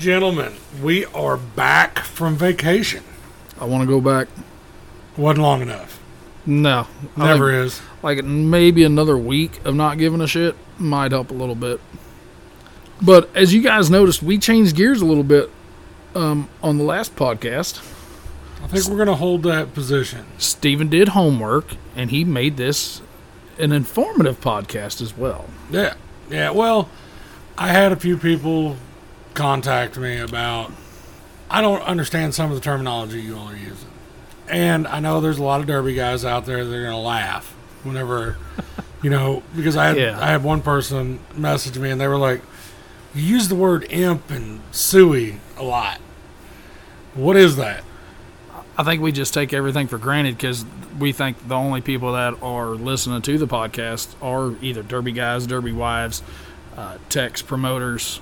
And gentlemen, we are back from vacation. I want to go back. Wasn't long enough. No, I Never think, is. like maybe another week of not giving a shit might help a little bit. But as you guys noticed, we changed gears a little bit um, on the last podcast. I think we're going to hold that position. Steven did homework and he made this an informative podcast as well. Yeah. Yeah. Well, I had a few people contact me about. I don't understand some of the terminology you all are using. And I know there's a lot of derby guys out there that are going to laugh whenever, you know, because I had, Yeah. I had one person message me and they were like, you use the word imp and suey a lot. What is that? I think we just take everything for granted because we think the only people that are listening to the podcast are either derby guys, derby wives, uh, techs, promoters,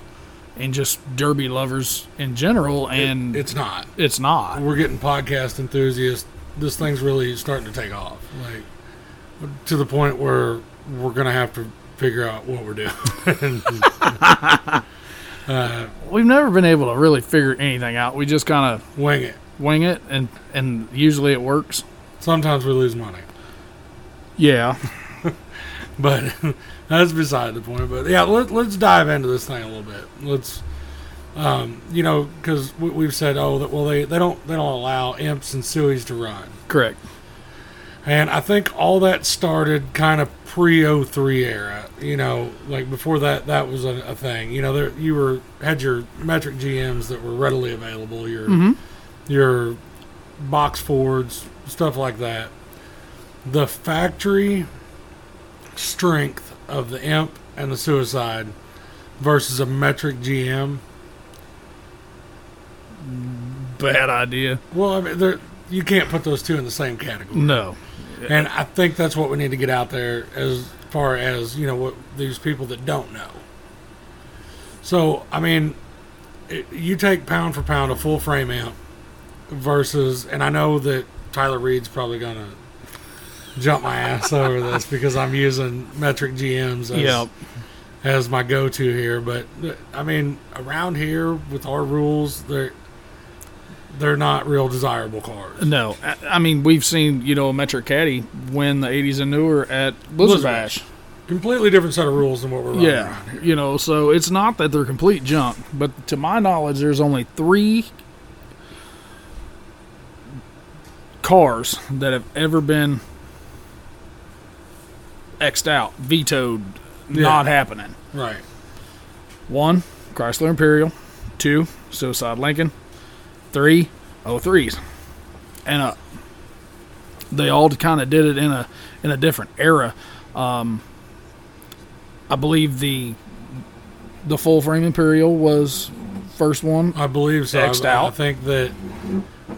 and just derby lovers in general. And it's not. it's not. we're getting podcast enthusiasts. This thing's really starting to take off, like to the point where we're gonna have to figure out what we're doing. uh, We've never been able to really figure anything out. We just kind of wing it. wing it, and and usually it works. Sometimes we lose money, Yeah, but that's beside the point. But yeah, let, let's dive into this thing a little bit. Let's, um, you know, because we, we've said, oh, that well, they, they don't they don't allow imps and sueys to run. correct. And I think all that started kind of pre 03 era. You know, like before that, that was a, a thing. You know, there you were had your metric GMs that were readily available. Your Mhm. your box Fords, stuff like that. The factory strength of the imp and the suicide versus a metric GM. Bad idea. Well, I mean, you can't put those two in the same category. No. And I think that's what we need to get out there as far as, you know, what these people that don't know. So, I mean, it, you take pound for pound a full frame imp versus, and I know that Tyler Reed's probably going to jump my ass over this because I'm using metric GMs as, Yep. as my go to here. But, I mean, around here with our rules, they're, they're not real desirable cars. No, I, I mean we've seen you know a metric caddy win the 80s and newer at Blizzard Blizzard Bash. Completely different set of rules than what we're running Yeah, you know, so it's not that they're complete junk, but to my knowledge, there's only three cars that have ever been xed out, vetoed, Yeah. not happening. Right. One, Chrysler Imperial. Two, Suicide Lincoln. Three, 03s. And uh, they all kind of did it in a in a different era. Um, I believe the the full frame Imperial was first one. I believe so. X'd I, I think that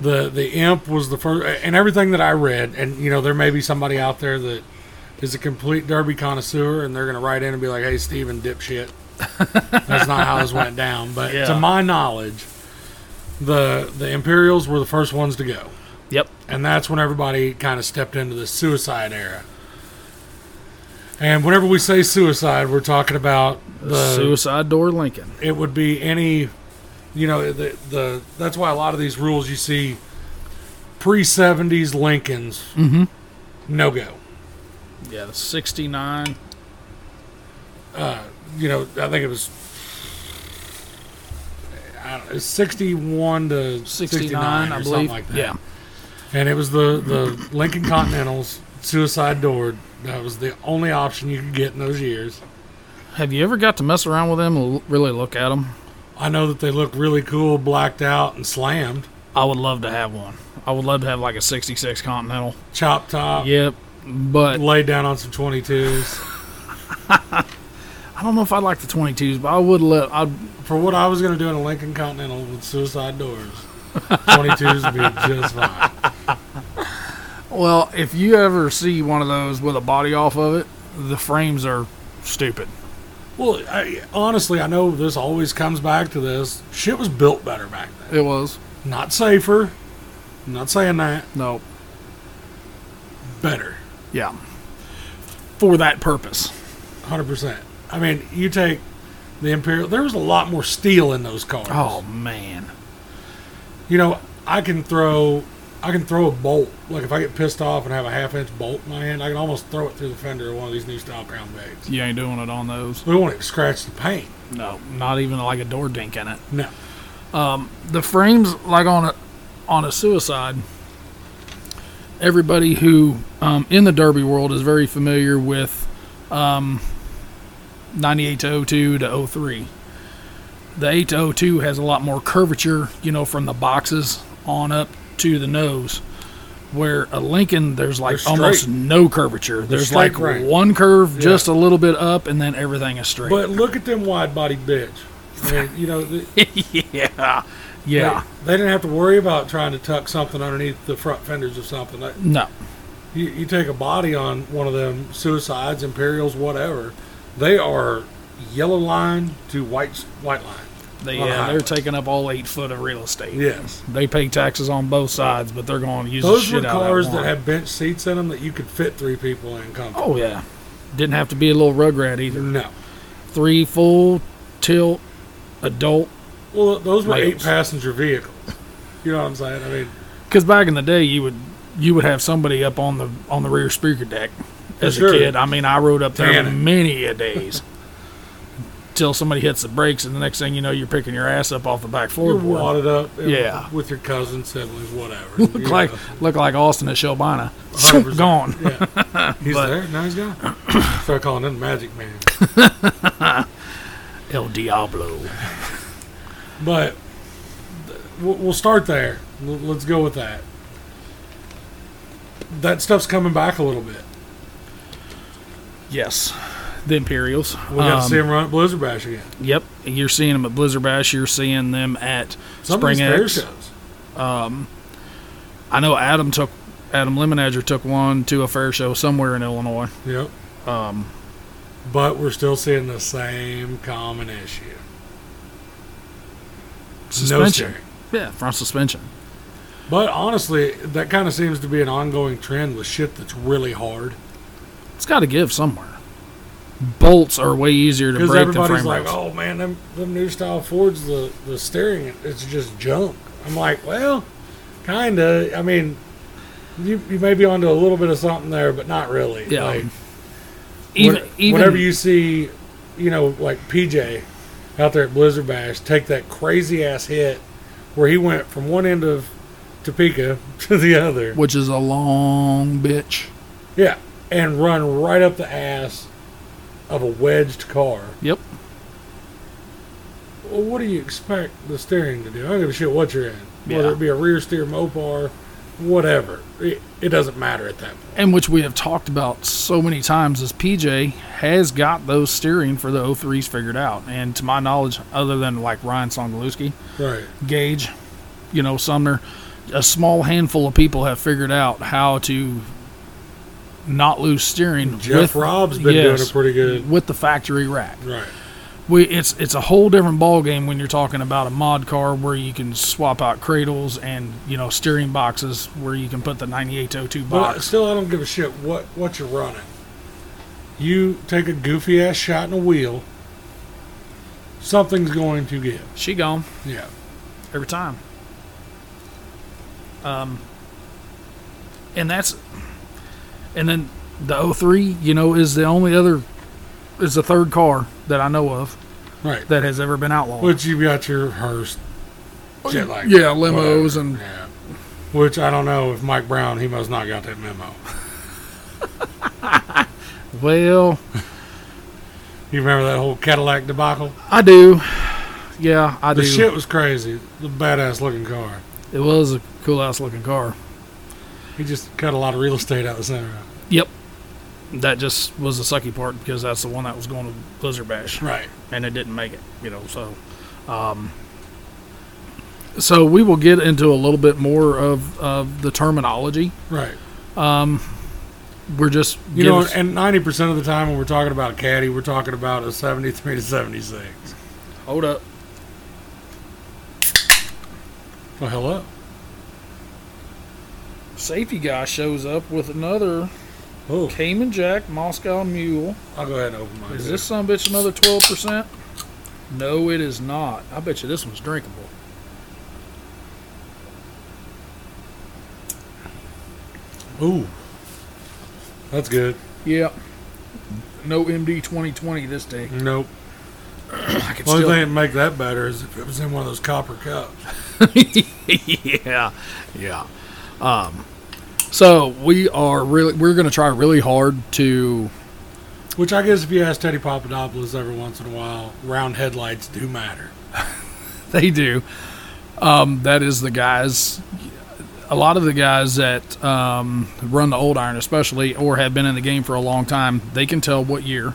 the the imp was the first, and everything that I read, and you know, there may be somebody out there that is a complete derby connoisseur, and they're going to write in and be like, "Hey, Steven, dipshit, that's not how this went down." But Yeah. to my knowledge, the the Imperials were the first ones to go, Yep. and that's when everybody kind of stepped into the suicide era. And whenever we say suicide, we're talking about the Suicide Door Lincoln. it would be any you know the the that's why a lot of these rules you see pre 70s Lincolns Mm-hmm. no go Yeah, the 69. Uh, you know I think it was I don't know, 61 to 69, 69, or I something believe. like that Yeah. and it was the the Lincoln Continentals suicide door that was the only option you could get in those years Have you ever got to mess around with them and really look at them? I know that they look really cool blacked out and slammed I would love to have one. I would love to have like a 66 Continental. chop top Yep. But laid down on some 22s I don't know if I'd like the 22s, but I would let. I'd For what I was going to do in a Lincoln Continental with suicide doors, 22s would be just fine. well, if you ever see one of those with a body off of it, the frames are stupid. Well, I, honestly, I know this always comes back to this. Shit was built better back then. It was Not safer. I'm not saying that. no, Better. Yeah, for that purpose. 100%. I mean, you take the Imperial. There was a lot more steel in those cars. Oh man. You know, I can throw, I can throw a bolt. Like if I get pissed off and have a half inch bolt in my hand, I can almost throw it through the fender of one of these new style Crown Vics. You ain't doing it on those. We want it to scratch the paint. No, not even like a door dink in it. No. Um, the frames like on a on a suicide everybody who um, in the derby world is very familiar with um, 98 to 02 to 03 the 8 to 02 has a lot more curvature you know from the boxes on up to the nose where a lincoln there's like almost no curvature there's like right. one curve Yeah. just a little bit up and then everything is straight But look at them wide body bitch. I mean, you know, the, yeah yeah They, they didn't have to worry about trying to tuck something underneath the front fenders or something. No You, you take a body on one of them suicides, Imperials, whatever. They are yellow line to white white line. They, the yeah, they're taking up all eight foot of real estate. Yes, They pay taxes on both sides, but they're going to use the those shit were cars that that, had bench seats in them that you could fit three people in comfortably. Oh yeah, didn't have to be a little rug rat either. No, Three full tilt adult. Well, those were eight passenger vehicles. You know what I'm saying? I mean, Because back in the day, you would you would have somebody up on the on the rear speaker deck as sure. a kid. I mean, I rode up there Tanning. many a days. Till somebody hits the brakes, and the next thing you know, you're picking your ass up off the back you're wadded up, Yeah. with your cousins, siblings, whatever. Look You like know, look like Austin at Shelbina. 100%. Gone. Yeah, he's But- there. Now he's gone. Start calling him Magic Man. El Diablo. But we'll start there. Let's go with that. That stuff's coming back a little bit. Yes, the Imperials. We got to Um, see them run at Blizzard Bash again. Yep, you're seeing them at Blizzard Bash. You're seeing them at Some Spring of these fair X. shows. I know Adam took Adam Lemonager took one to a fair show somewhere in Illinois. Yep. Um, But we're still seeing the same common issue. No suspension. steering. yeah, front suspension. But honestly, that kind of seems to be an ongoing trend with shit that's really hard. It's got to give somewhere. Bolts are way easier to break than everybody's frame like, rails. "Oh man, them, them new style Fords, the the steering, it's just junk." I'm like, "Well, kinda. I mean, you you may be onto a little bit of something there, but not really." Yeah. Like, even when- even whenever you see, you know, like PJ out there at Blizzard Bash take that crazy ass hit where he went from one end of Topeka to the other, which is a long bitch. yeah, and run right up the ass of a wedged car. Yep. Well, what do you expect the steering to do? I don't give a shit what you're in, yeah. whether it be a rear steer Mopar, whatever. It, it doesn't matter at that point. And which we have talked about so many times is PJ has got those steering for the 03s figured out. And to my knowledge, other than like Ryan Songalewski, Right. Gage, you know, Sumner, a small handful of people have figured out how to not lose steering. Jeff with, Robb's been doing a pretty good. with the factory rack. Right. We it's it's a whole different ball game when you're talking about a mod car where you can swap out cradles and you know steering boxes where you can put the 9802 But box. still, I don't give a shit what, what you're running. You take a goofy ass shot in a wheel, something's going to give. She gone Yeah. every time. Um, and that's, and then the 03, you know, is the only other, is the third car that I know of Right. that has ever been outlawed. Which you've got your Hearst, shit like yeah, limos whatever. and Yeah. Which I don't know if Mike Brown, he must not got that memo. well, You remember that whole Cadillac debacle? I do. Yeah, I The do. The shit was crazy. The badass looking car. It was a cool ass looking car. He just cut a lot of real estate out the center. Yep. That just was the sucky part because that's the one that was going to Blizzard Bash. Right. and it didn't make it. You know, so um, so we will get into a little bit more of, of the terminology. Right. Um, We're just You know, us- and 90% of the time when we're talking about caddy, we're talking about a 73 to 76. hold up. Well, hello. Safety guy shows up with another Oh, Cayman Jack Moscow Mule. I'll go ahead and open mine. Is this some bitch another twelve percent? No, it is not. I bet you this one's drinkable. Ooh, that's good. Yep. No MD 2020 this day. Nope. I could only still. thing that make that better is if it was in one of those copper cups. yeah, yeah. Um, so we are really we're going to try really hard to. Which I guess if you ask Teddy Papadopoulos every once in a while, round headlights do matter. They do. Um, that is the guys. A lot of the guys that um, run the old iron, especially, or have been in the game for a long time, they can tell what year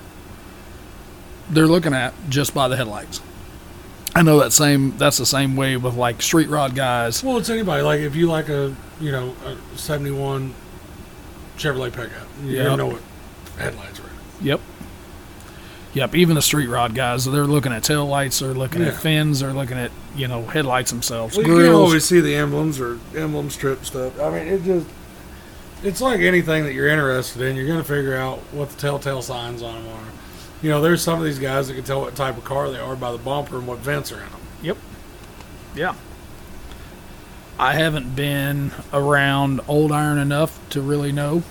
they're looking at just by the headlights. I know that same. That's the same way with like street rod guys. Well, it's anybody. Like if you like a you know a '71 Chevrolet pickup, you Yep. know what headlights are. Yep. Yep. Even the street rod guys, they're looking at tail lights, they're looking at fins, they're looking at you know headlights themselves, Well, you can always see the emblems or emblem strip stuff. I mean, it just it's like anything that you're interested in. You're going to figure out what the telltale signs on them are. You know, there's some of these guys that can tell what type of car they are by the bumper and what vents are in them. Yep. Yeah. I haven't been around old iron enough to really know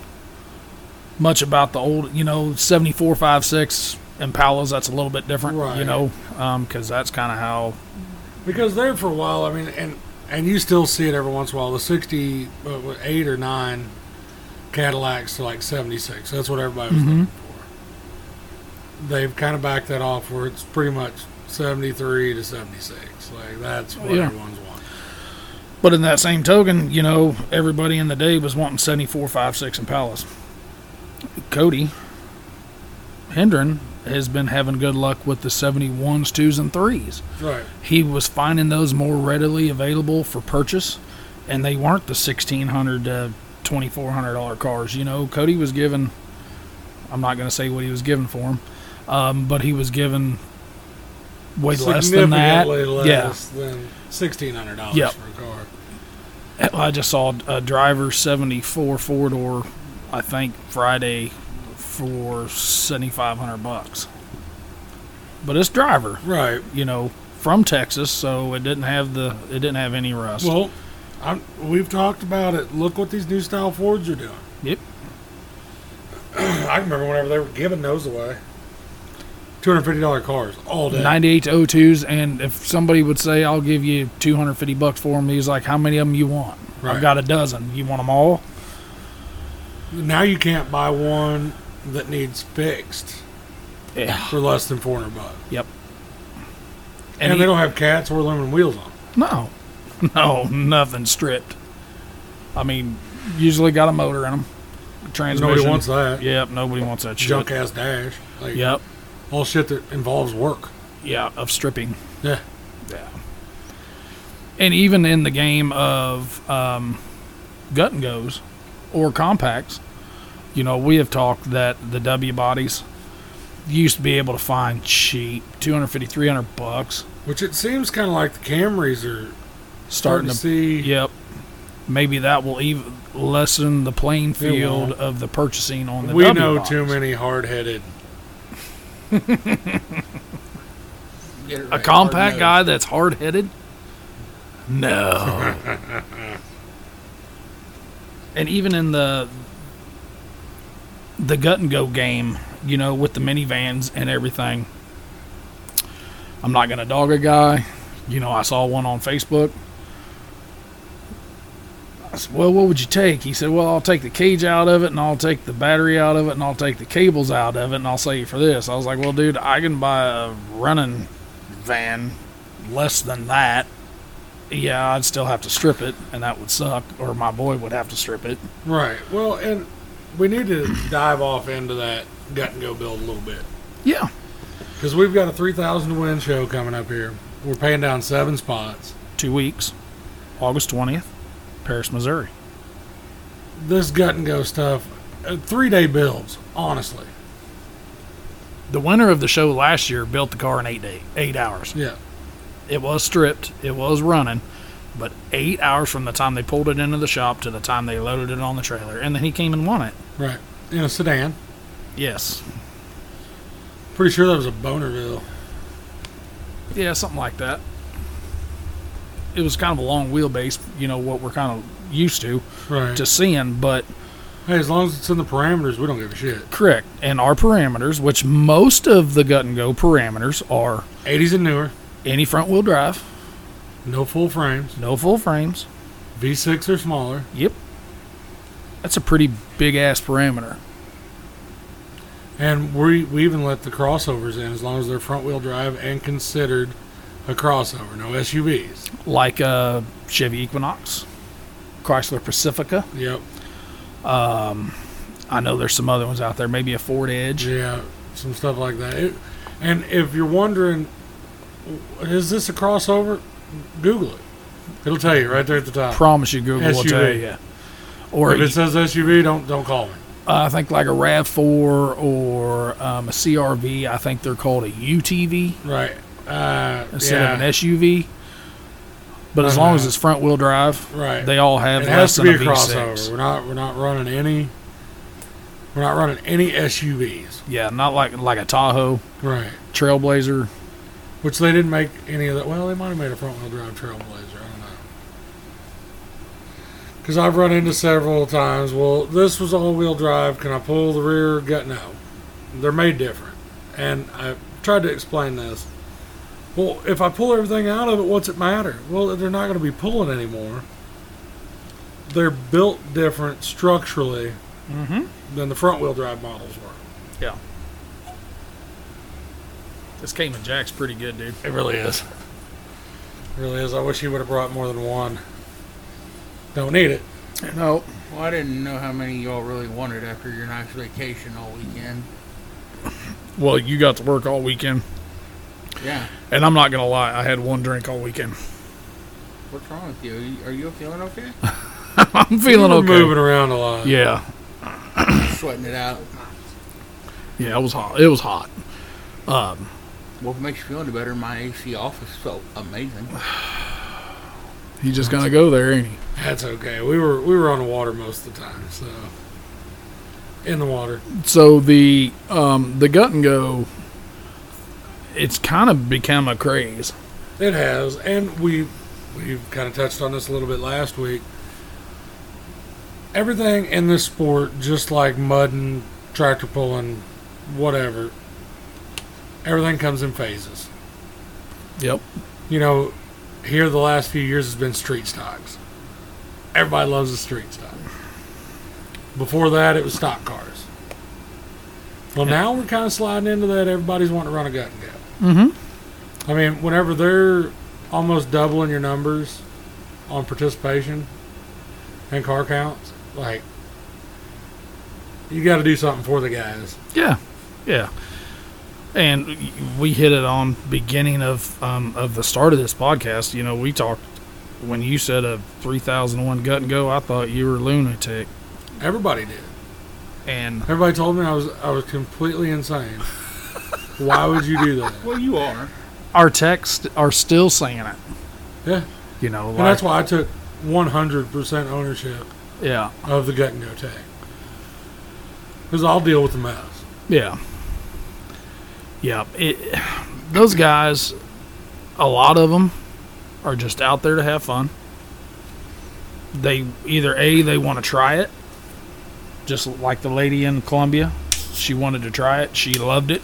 much about the old, you know, 74, 5, 6 Impalas. That's a little bit different, you know, um, because that's kind of how. Because there for a while, I mean, and and you still see it every once in a while. The '68 or nine Cadillacs to like '76. That's what everybody was mm-hmm. looking for. They've kind of backed that off where it's pretty much '73 to '76. Like that's oh, what Yeah. everyone's. But in that same token, you know, everybody in the day was wanting 74, 5, 6 Impalas. Cody Hendren has been having good luck with the 71s, 2s, and 3s. Right. he was finding those more readily available for purchase, and they weren't the sixteen hundred to twenty four hundred dollar cars. You know, Cody was given. I'm not going to say what he was given for them, um, but he was given way less than that. Significantly Yeah, less than sixteen hundred dollars Yep. for a car. I just saw a driver seventy four four door, I think Friday, for seventy five hundred bucks. But it's driver, Right. you know, from Texas, so it didn't have the it didn't have any rust. Well, I'm, we've talked about it. Look what these new style Fords are doing. Yep. I remember whenever they were giving those away. Two hundred fifty dollar cars all day. 98 to 02s and if somebody would say i'll give you 250 bucks for them he's like how many of them you want? Right. i've got a dozen. You want them all? Now you can't buy one that needs fixed yeah. for less than four hundred bucks, yep. And, he- they don't have cats or aluminum wheels on. no. No nothing stripped. I mean usually got a motor in them transmission. Nobody wants that. Yep nobody wants that shit. Junk ass dash. Like, yep all shit that involves work. yeah of stripping Yeah. Yeah. And even in the game of um, gut and goes or compacts, you know, we have talked that the W bodies used to be able to find cheap 250 300 bucks Which it seems kind of like the Camrys are starting starting to see. yep maybe that will even lessen the playing field of the purchasing on the we W know bodies. too many hard headed. a compact guy that's hard-headed? No. And even in the the gut and go game you know with the minivans and everything i'm not gonna dog a guy. You know i saw one on facebook I said, well, what would you take? He said, well, I'll take the cage out of it, and I'll take the battery out of it, and I'll take the cables out of it, and I'll sell you for this. I was like, well, dude, I can buy a running van less than that. Yeah, I'd still have to strip it, and that would suck, or my boy would have to strip it. Right. Well, and we need to dive off into that gut and go build a little bit Yeah. because we've got a 3,000 win show coming up here. We're paying down seven spots. Two weeks, August 20th, Paris, Missouri. This gut and go stuff, uh, three day builds, honestly. The winner of the show last year built the car in eight day, eight hours. Yeah. It was stripped, it was running, but eight hours from the time they pulled it into the shop to the time they loaded it on the trailer, and then he came and won it. Right. In a sedan. Yes, Pretty sure that was a Bonneville. Yeah, something like that. It was kind of a long wheelbase, you know, what we're kind of used to Right. to seeing, but hey, as long as it's in the parameters, we don't give a shit. correct. And our parameters, which most of the gut and go parameters are 80s and newer, any front wheel drive, no full frames, no full frames. V6 or smaller. Yep. That's a pretty big ass parameter. And we, we even let the crossovers in as long as they're front wheel drive and considered a crossover, no SUVs. Like a Chevy Equinox, Chrysler Pacifica. Yep. Um, I know there's some other ones out there, maybe a Ford Edge. Yeah, some stuff like that. It, and if you're wondering, is this a crossover? Google it. It'll tell you right there at the top. Promise you, Google will SUV. tell you. Or if it says SUV, don't don't call me. Uh, I think like a Rav4 or um, a CRV. I think they're called a UTV Right. Uh, instead yeah, of an SUV. But as long as Uh-huh. it's front wheel drive, Right. they all have it less has to than be a a V6. crossover. We're not we're not running any. We're not running any SUVs. Yeah, not like like a Tahoe, Right. Trailblazer. Which they didn't make any of that. Well, they might have made a front wheel drive Trailblazer. I don't know. Because I've run into several times. Well, this was all wheel drive. Can I pull the rear gut? No. They're made different. And I tried to explain this. Well, if I pull everything out of it, what's it matter? Well, they're not going to be pulling anymore. They're built different structurally Mm-hmm. than the front wheel drive models were. Yeah. This Cayman Jack's pretty good, dude. It really is. It really is. I wish he would have brought more than one. Don't need it. No, Well, I didn't know how many y'all really wanted after your nice vacation all weekend. well, you got to work all weekend, Yeah. and I'm not gonna lie, I had one drink all weekend. What's wrong with you? Are you, are you feeling okay? I'm feeling We're okay. moving around a lot. Yeah, Sweating it out. yeah, it was hot. It was hot. Um, Well, if it makes you feel any better, my AC office felt amazing. He just gonna go there, ain't he? That's okay. We were we were on the water most of the time, so in the water. So the um, the gut and go, it's kind of become a craze. It has, and we we kind of touched on this a little bit last week. Everything in this sport, just like mudding, tractor pulling, whatever, everything comes in phases. Yep. You know, here the last few years has been street stocks. Everybody loves the street stock. Before that, it was stock cars. Well, now we're kind of sliding into that. Everybody's wanting to run a gut and go. Mm-hmm. I mean, whenever they're almost doubling your numbers on participation and car counts, like you got to do something for the guys. Yeah, yeah. And we hit it on beginning of um, of the start of this podcast. You know, we talked when you said a three thousand one gut and go. I thought you were lunatic, Everybody did. and Everybody told me I was I was completely insane. Why would you do that? Well, you are. our texts are still saying it. Yeah, You know, and that's why I took 100% ownership yeah, of the gut and go tag. Because I'll deal with the mess. yeah, yeah. It, those guys, a lot of them, are just out there to have fun. They either a they want to try it, just like the lady in Columbia. She wanted to try it. She loved it.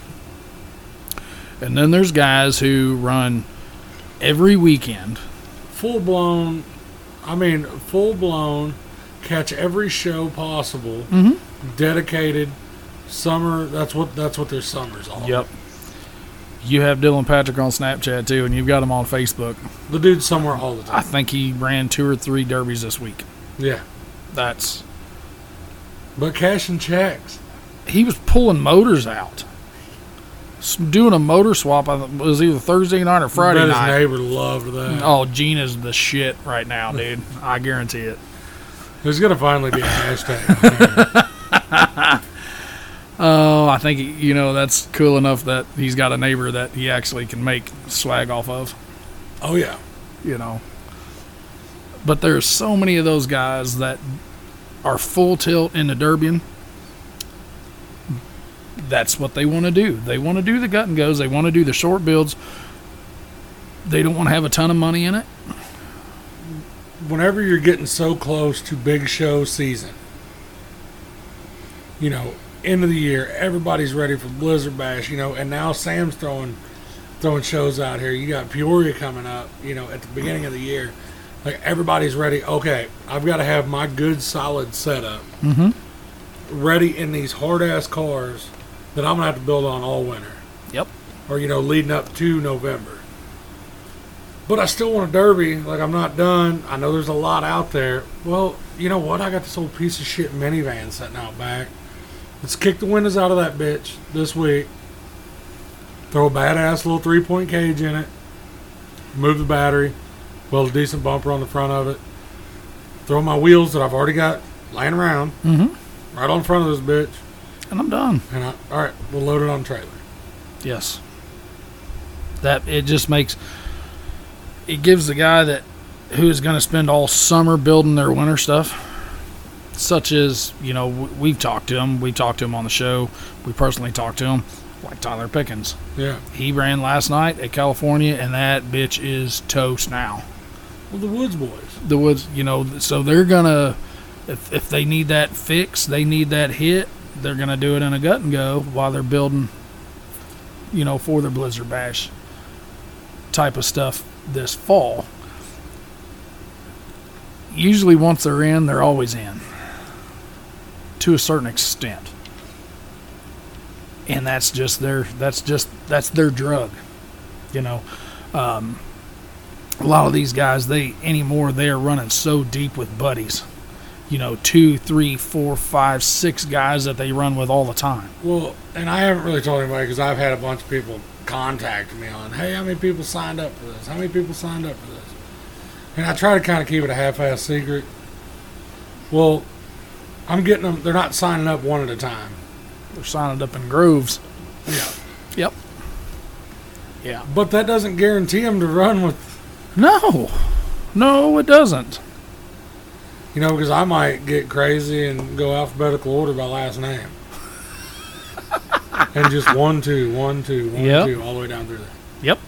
And then there's guys who run every weekend. Full blown, I mean, full blown, catch every show possible. Mhm. Dedicated summer. That's what that's what their summers all. Yep. You have Dylan Patrick on Snapchat too, and you've got him on Facebook. The dude's somewhere all the time. I think he ran two or three derbies this week. Yeah, That's but cashing checks. he was pulling motors out, doing a motor swap. I it was either Thursday night or Friday Bet night. His neighbor loved that. Oh, Gina's the shit right now, dude. I guarantee it. There's gonna finally be a hashtag. Oh, I think you know that's cool enough that he's got a neighbor that he actually can make swag off of. oh yeah. You know. But there's so many of those guys that are full tilt in the Durbian. That's what they want to do. They want to do the gut and goes. They want to do the short builds. they don't want to have a ton of money in it. whenever you're getting so close to big show season, you know, end of the year, everybody's ready for Blizzard Bash, you know, and now Sam's throwing throwing shows out here. You got Peoria coming up, you know, at the beginning of the year. Like everybody's ready. Okay, I've got to have my good solid setup Mm-hmm. ready in these hard ass cars that I'm gonna have to build on all winter Yep. or you know leading up to November. But I still want a derby. Like I'm not done. I know there's a lot out there. Well, you know what? I got this old piece of shit minivan sitting out back. Let's kick the windows out of that bitch this week. Throw a badass little three point cage in it. Move the battery. Weld a decent bumper on the front of it. Throw my wheels that I've already got laying around Mm-hmm. right on front of this bitch. And I'm done. And I, all right, we'll load it on trailer. Yes. That it just makes it gives the guy that who is going to spend all summer building their winter stuff, such as you know we've talked to him, we talked to him on the show, we personally talked to him, like Tyler Pickens. Yeah. He ran last night at California, and that bitch is toast now. Well, the Woods boys. The woods, you know, so they're gonna if if they need that fix, they need that hit, they're gonna do it in a gut and go while they're building, you know, for their Blizzard Bash type of stuff this fall. Usually, once they're in, they're always in to a certain extent, and that's just their that's just that's their drug, you know. Um, a lot of these guys they anymore they are running so deep with buddies you know two three four five six guys that they run with all the time Well, and I haven't really told anybody because I've had a bunch of people contact me on, hey, how many people signed up for this? How many people signed up for this? And I try to kind of keep it a half-ass secret. Well, I'm getting them. They're not signing up one at a time. they're signing up in grooves Yeah. yep yeah But that doesn't guarantee them to run with, no no it doesn't you know, because I might get crazy and go alphabetical order by last name. and just one, two, one, two, one, Yep. two, all the way down through there. yep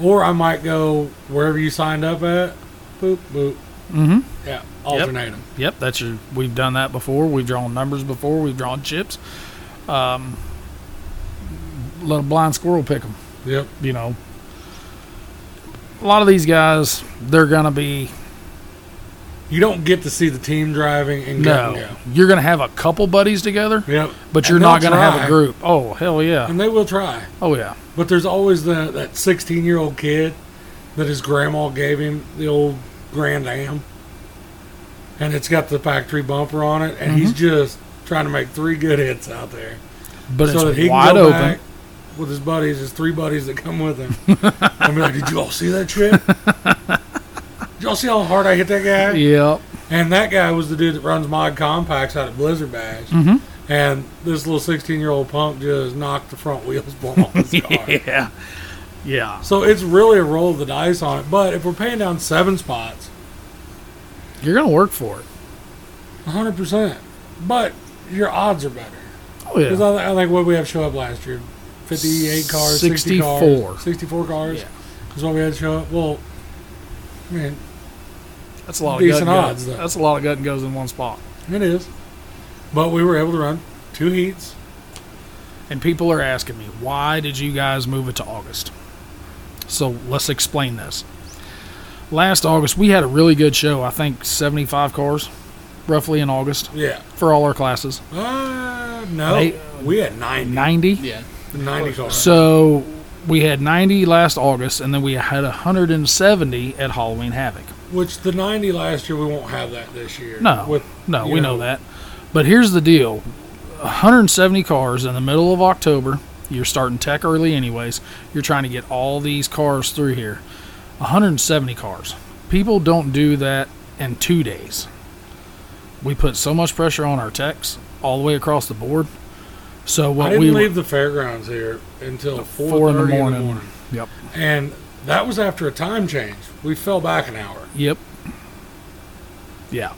Or I might go wherever you signed up at, boop, boop. mm-hmm Yeah, alternate them. yep that's your we've done that before we've drawn numbers before we've drawn chips um let a blind squirrel pick them Yep. you know a lot of these guys they're gonna be You don't get to see the team driving and go. no go. you're gonna have a couple buddies together Yep. But you're not going to have a group. Oh, hell yeah. And they will try. Oh, yeah. But there's always the, that 16 year old kid that his grandma gave him the old Grand Am. And it's got the factory bumper on it. And he's mm-hmm. just trying to make three good hits out there. But so that he wide can go open. back with his buddies, his three buddies that come with him. I'm like, Did you all see that shit? Did y'all see how hard I hit that guy? Yep. And that guy was the dude that runs Mod Compacts out at Blizzard Bash. Mm-hmm. And this little 16 year old punk just knocked the front wheels off his car. Yeah. Yeah. So it's really a roll of the dice on it. But if we're paying down seven spots, You're going to work for it. 100%. But your odds are better. Oh, Because yeah. I, I think what we have show up last year 58 cars, 60 64. cars. 64 cars Yeah. is what we had show up. Well, I mean, That's a lot of decent gut and odds, goes. though. That's a lot of gut and goes in one spot. it is. But we were able to run two heats. And people are asking me, why did you guys move it to August? So let's explain this. Last August, we had a really good show. I think 75 cars, roughly in August, Yeah. for all our classes. Uh, no. They- we had 90. 90. Yeah. 90 cars. So we had 90 last August, and then we had 170 at Halloween Havoc. Which the 90 last year, we won't have that this year. No, With, no, we know that. But here's the deal: 170 cars in the middle of October. You're starting tech early, anyways. You're trying to get all these cars through here. 170 cars. People don't do that in two days. We put so much pressure on our techs all the way across the board. So I what didn't we leave the fairgrounds here until four in the in the morning. morning. Yep. And that was after a time change. We fell back an hour. Yep. Yeah.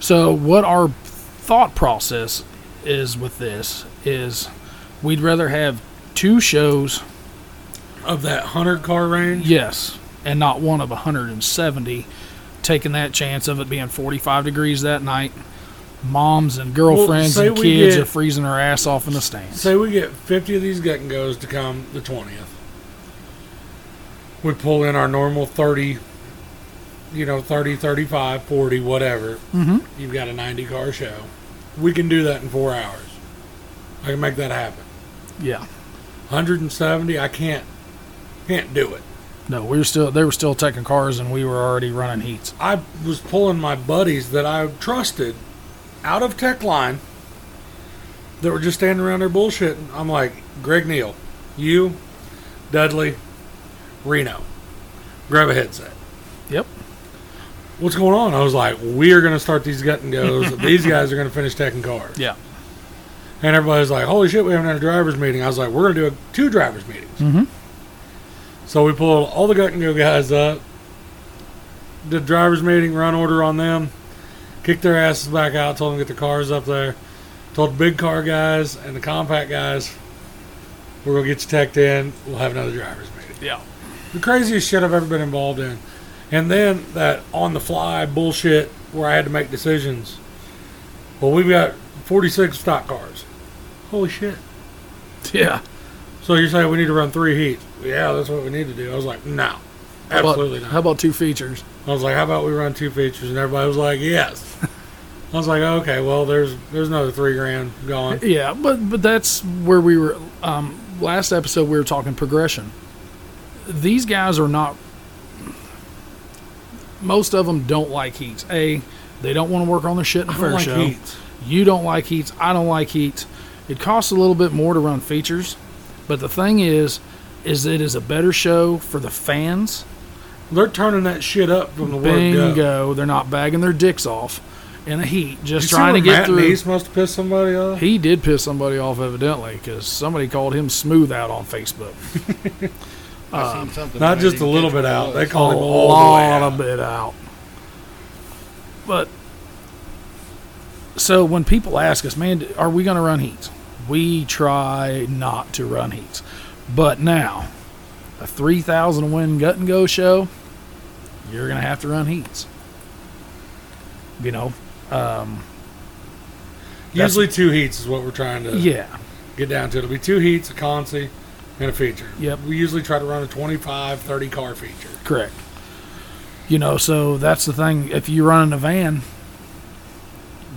So what our thought process is with this is we'd rather have two shows of that hundred car range. Yes, and not one of 170 taking that chance of it being 45 degrees that night. Moms and girlfriends say and kids get- are freezing their ass off in the stands. Say we get 50 of these gut and goes to come the 20th. We pull in our normal 30, you know, 30, 35, 40, whatever. Mhm. You've got a 90 car show. We can do that in four hours. I can make that happen. Yeah. 170, I can't, can't do it. No, we were still they were still taking cars and we were already running heats. I was pulling my buddies that I trusted out of Tech Line that were just standing around there bullshitting. I'm like, Greg Neal, you, Dudley, Reno, grab a headset. Yep. What's going on? I was like, we are going to start these gut and goes. these guys are going to finish taking cars. Yeah. And everybody's like, holy shit, we haven't had a driver's meeting. I was like, we're going to do a, two driver's meetings. Mm-hmm. So we pulled all the gut and go guys up, did driver's meeting, run order on them, kicked their asses back out, told them to get their cars up there, told the big car guys and the compact guys, we're gonna get you teched in. We'll have another driver's meeting. Yeah. The craziest shit I've ever been involved in, and then that on the fly bullshit where I had to make decisions. Well, we've got 46 stock cars. Holy shit. Yeah. So you're saying we need to run three heats? Yeah, that's what we need to do. I was like, no, How about- absolutely How about two features? I was like, how about we run two features? And everybody was like, yes. I was like, okay, well, there's there's another three grand gone. Yeah, but but that's where we were. Um, last episode we were talking progression. These guys are not. Most of them don't like heats. A, they don't want to work on their shit in the I fair like show. heats. You don't like heats. I don't like heats. It costs a little bit more to run features, but the thing is, is it is a better show for the fans. They're turning that shit up from the word go. Bingo! They're not bagging their dicks off in a heat, You just see trying to get Matt through. Neese must have pissed somebody off. He did piss somebody off evidently because somebody called him smooth out on Facebook. I seen something. Not but I just a didn't little catch bit what it out. was. They call him a all the way lot out. of bit out. But so when people ask us, man, are we going to run heats? We try not to run heats. But now, a 3,000 win gut and go show, you're going to have to run heats. You know, um, Usually two heats is what we're trying to yeah, get down to. It'll be two heats, a consi, and a feature. Yep. We usually try to run a 25, 30 car feature. correct. You know, so that's the thing. If you're running a van,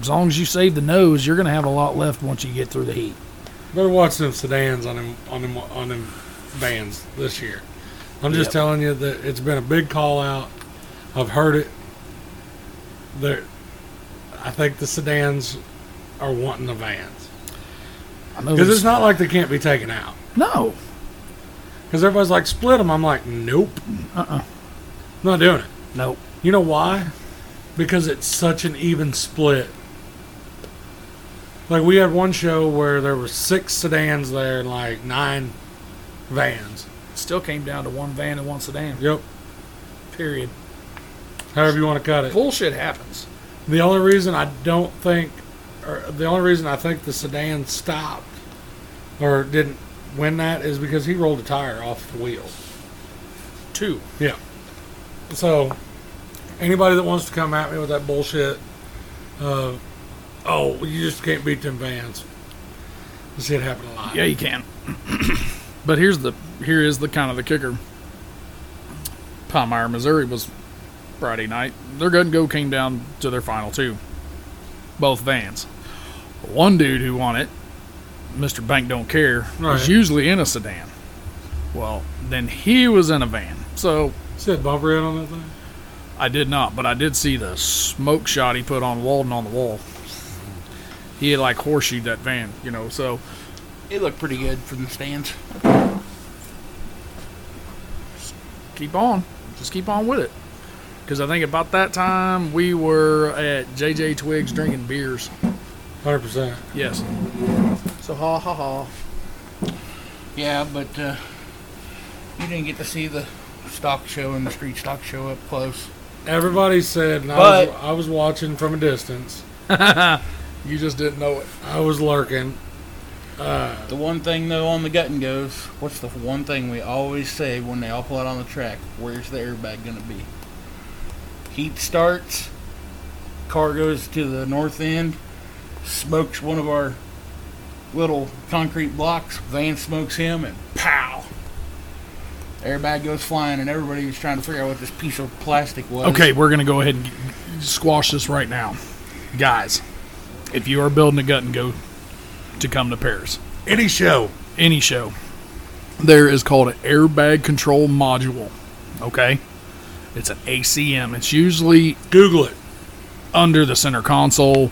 as long as you save the nose, you're going to have a lot left once you get through the heat. Better watch them sedans on them on them on them vans this year. I'm just Yep. telling you that it's been a big call out. I've heard it. There, I think the sedans are wanting the vans I know because it's not like they can't be taken out. No. Because everybody's like split them. I'm like, nope, Uh-uh. not doing it. Nope. You know why? Because it's such an even split. Like we had one show where there were six sedans there and like nine vans. Still came down to one van and one sedan. Yep. Period. However you want to cut it. Bullshit happens. The only reason I don't think, or the only reason I think the sedan stopped or didn't win that is because he rolled a tire off the wheel. Two. Yeah. So, anybody that wants to come at me with that bullshit, uh, oh, you just can't beat them vans. See it happen a lot. Yeah, you can. but here's the here is the kind of the kicker. Palmyra, Missouri was Friday night. Their gun go came down to their final two. Both vans. One dude who won it, Mr. Bank Don't Care, Right. was usually in a sedan. Well, then he was in a van. So See that bumper in on that thing? I did not, but I did see the smoke shot he put on Walden on the wall. He had like horseshoed that van, you know. So It looked pretty good from the stands. keep on, just keep on with it. Because I think about that time we were at JJ Twigs drinking beers. 100%. Yes. So ha ha ha. Yeah, but uh, you didn't get to see the stock show and the street stock show up close. Everybody said, and I, was, But- I was watching from a distance. You just didn't know it. I was lurking. The one thing though on the gut and goes, what's the one thing we always say when they all pull out on the track? Where's the airbag gonna be? Heat starts, car goes to the north end, smokes one of our little concrete blocks, van smokes him, and pow! Airbag goes flying, and everybody was trying to figure out what this piece of plastic was. Okay, we're going to go ahead and squash this right now. Guys, if you are building a gut and go to come to Paris, Any show. any show, there is called an airbag control module. Okay? It's an ACM. It's usually Google it. under the center console,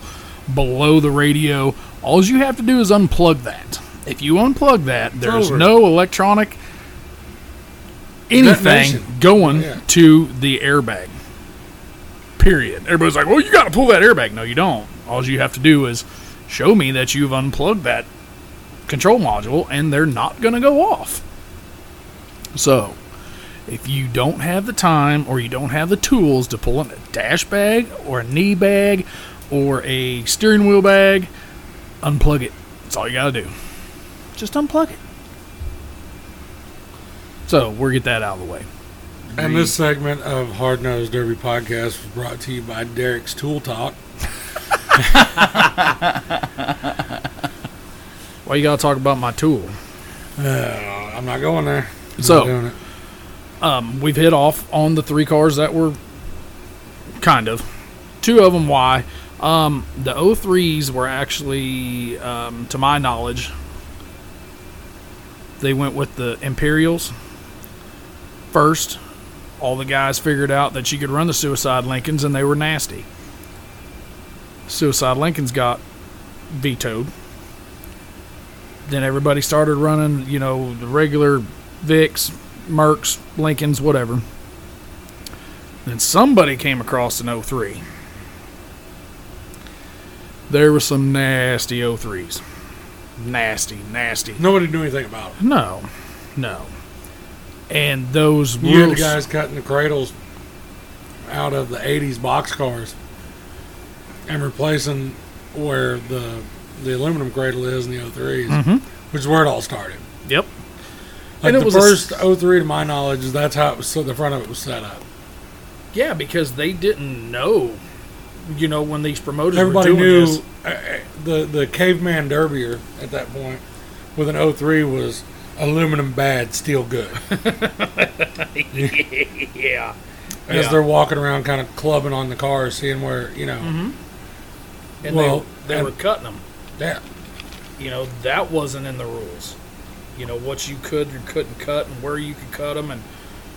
below the radio. All you have to do is unplug that. If you unplug that, there's no electronic anything Detonation. going Yeah. to the airbag. Period. Everybody's like, well, you got to pull that airbag. No, you don't. All you have to do is show me that you've unplugged that control module and they're not going to go off. So, if you don't have the time or you don't have the tools to pull in a dash bag or a knee bag or a steering wheel bag, unplug it. That's all you got to do. Just unplug it. So, we'll get that out of the way. And this segment of Hard Nosed Derby podcast was brought to you by Derek's Tool Talk. Why you got to talk about my tool? Uh, I'm not going there. I'm So- um, we've hit off on the three cars that were kind of two of them why um, the 03s were actually um, to my knowledge they went with the imperials first all the guys figured out that you could run the suicide lincolns and they were nasty suicide lincolns got vetoed then everybody started running you know the regular Vics, Mercs, Lincolns, whatever. Then somebody came across an 03. There were some nasty 03s. Nasty, nasty. Nobody knew anything about it. No, no. And those You had the guys cutting the cradles out of the 80s box cars and replacing where the the aluminum cradle is in the 03s, Mhm. which is where it all started. Yep. Like And the a first s- 03, to my knowledge, that's how it was, so the front of it was set up. Yeah, because they didn't know, you know, when these promoters Everybody were doing knew this. uh, uh, the the caveman derbier at that point with an 03 was aluminum bad, steel good. Yeah. As Yeah. they're walking around, kind of clubbing on the cars, seeing where you know. Mm-hmm. And Well, they, they and- were cutting them. Yeah, you know that wasn't in the rules you know what you could or couldn't cut and where you could cut them and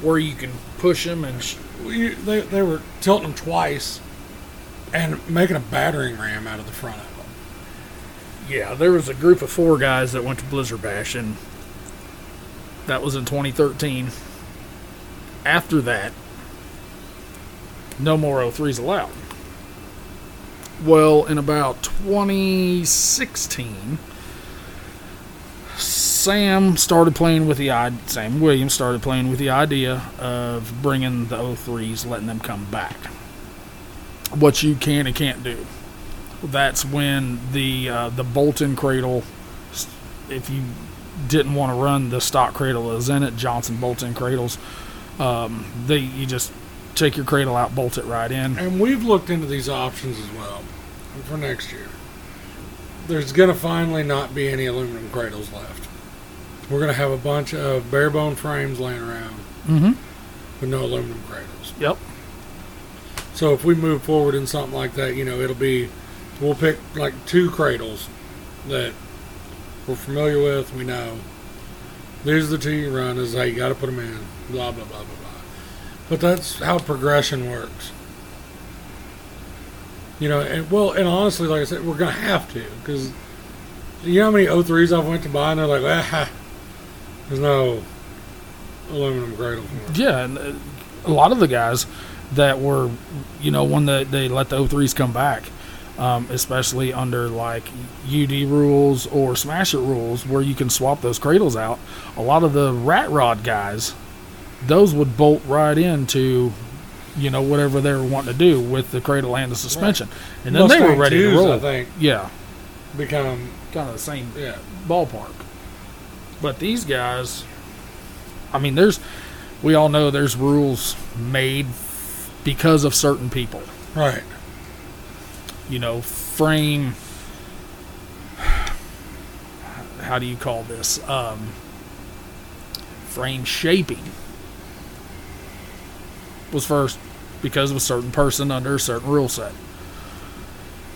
where you can push them and sh- they they were tilting them twice, and making a battering ram out of the front of them. yeah there was a group of four guys that went to blizzard bash and that was in 2013 after that no more 03s allowed well in about 2016 Sam started playing with the idea. Sam Williams started playing with the idea of bringing the 03s, letting them come back. What you can and can't do. That's when the uh, the bolt-on cradle. If you didn't want to run the stock cradle that was in it, Johnson bolt-on cradles, um, they you just take your cradle out, bolt it right in. And we've looked into these options as well for next year. There's going to finally not be any aluminum cradles left. We're going to have a bunch of bare bone frames laying around Mm-hmm. with no aluminum cradles. Yep. So if we move forward in something like that, you know, it'll be we'll pick like two cradles that we're familiar with. We know these are the two you run. Is how you got to put them in. Blah blah blah blah blah. But that's how progression works. You know, and well, and honestly, like I said, we're gonna have to because you know how many O3s I've went to buy and they're like, ah, there's no aluminum cradle. Yeah, and uh, a lot of the guys that were, you know, when the, they let the 03s come back, um, especially under like UD rules or Smasher rules, where you can swap those cradles out. A lot of the rat rod guys, those would bolt right into, you know, whatever they were wanting to do with the cradle and the suspension, and then they were ready to roll. I think Yeah, become kind of the same Yeah. ballpark. But these guys, I mean, there's, we all know there's rules made because of certain people. Right. You know, frame. How do you call this? Um, frame shaping was first because of a certain person under a certain rule set.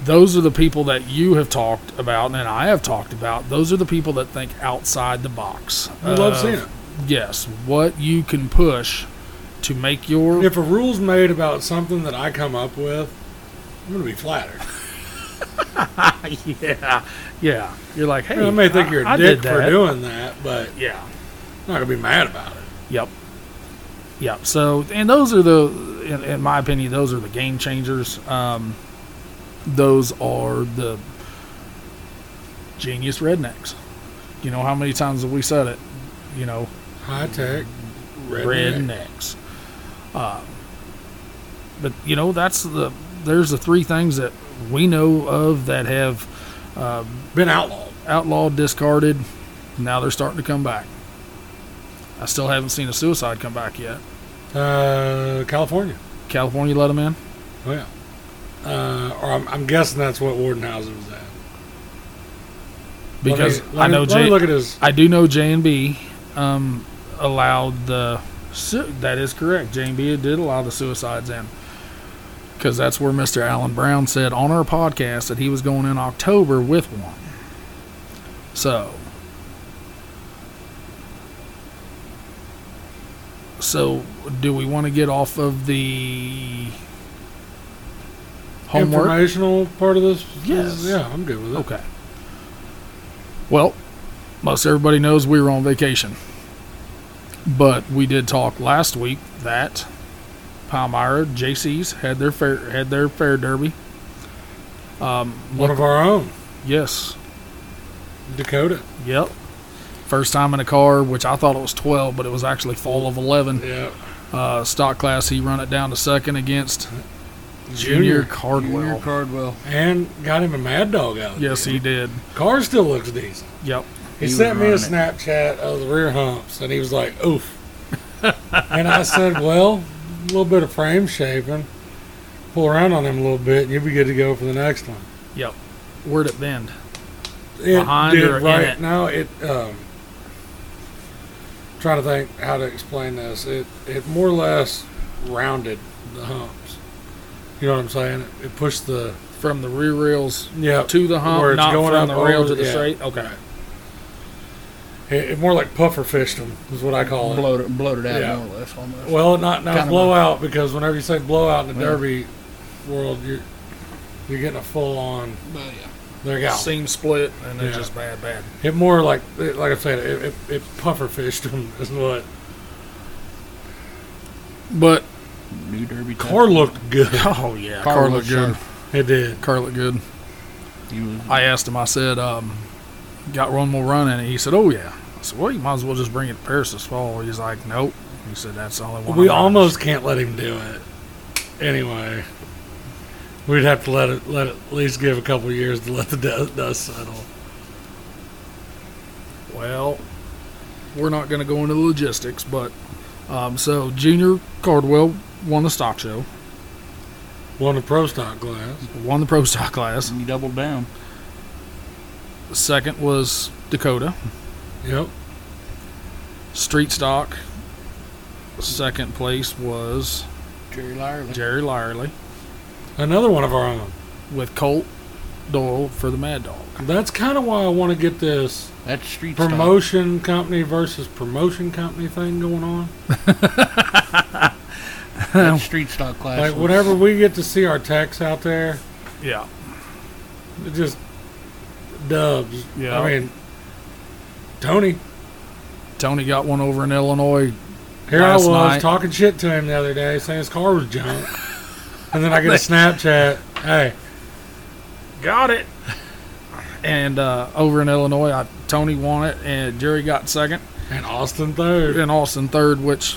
Those are the people that you have talked about and I have talked about. Those are the people that think outside the box. We love of, seeing it. Yes, what you can push to make your If a rule's made about something that I come up with, I'm going to be flattered. yeah, yeah. You're like, hey, I may think you're a I dick for doing that, but Yeah, I'm not going to be mad about it. Yep. Yep. So, and those are the, in, in my opinion, those are the game changers. Um, those are the genius rednecks. You know how many times have we said it? You know, High tech, redneck. rednecks. Uh, but you know, that's the there's the three things that we know of that have uh, Been outlawed. outlawed, discarded. Now they're starting to come back. I still haven't seen a suicide come back yet. Uh, California. California let them in. Oh, yeah. Uh, or I'm, I'm guessing that's what Wardenhausen was at. Let me- because let I know J. look at his. I do know J and B um, allowed the. Su- that is correct. J and B did allow the suicides in because that's where Mr. Alan Brown said on our podcast that he was going in October with one. So. So, do we want to get off of the homework? informational part of this. Yes. Yeah, I'm good with it. Okay. Well, most everybody knows we were on vacation. But we did talk last week that Palmyra JC's had their fair had their fair derby. Um, One of our own, yes, Dakota. yep. First time in a car, which I thought it was 12, but it was actually fall of 11. Yeah. Uh, stock class, he run it down to second against Junior, Junior. Cardwell. Junior Cardwell. And got him a mad dog out. yes, he did. Car still looks decent. Yep. He, He sent me a. Snapchat of the rear humps, and he was like, "Oof." and I said, "Well, a little bit of frame shaping. Pull around on him a little bit, and you'll be good to go for the next one." Yep. Where'd it bend? It Behind did or in right it? now. It um, trying to think how to explain this. It it more or less rounded the humps. You know what I'm saying? It, it pushed the From the rear rails yeah to the hump, not going from the rail to the yeah. straight. Okay. It, it more like puffer fished them is what I call it. Bloated, bloated out Yeah. more or less almost. Well, not not Kind of blowout because whenever you say blowout in the Yeah. derby world, you're you're getting a full on. But yeah. There you go. Seam split, and it's Yeah. just bad, bad. It more like like I said, it, it, it puffer fished them is what. But New Derby. Car looked good. oh yeah, Car car, looked looked good. sharp. It did. Car looked good. He I asked him. I said, um, "Got one more run in it?" He said, "Oh yeah." I said, "Well, you might as well just bring it to Paris this fall." He's like, "Nope." He said, "That's the only one." We I'm almost can't let him do it. Anyway, we'd have to let it let it at least give a couple years to let the dust, dust settle. Well, we're not going to go into the logistics, but um, so Junior Cardwell won the stock show, Won the pro stock class. won the pro stock class. he doubled down. Second was Dakota Yep. Street Stock. Second place was Jerry Lyerly. Jerry Lyerly Another one of our own. with Colt Doyle for the Mad Dog. That's kind of why I want to get this That's street stock. promotion company versus promotion company thing going on. That street stock class. Like whenever we get to see our techs out there, Yeah. it just dubs. Yeah. I mean, Tony. Tony got one over in Illinois. Here I was night. talking shit to him the other day, saying his car was junk, and then I get a Snapchat. Hey, Got it. And uh, over in Illinois, I, Tony won it, and Jerry got second, and Austin third. and Austin third, which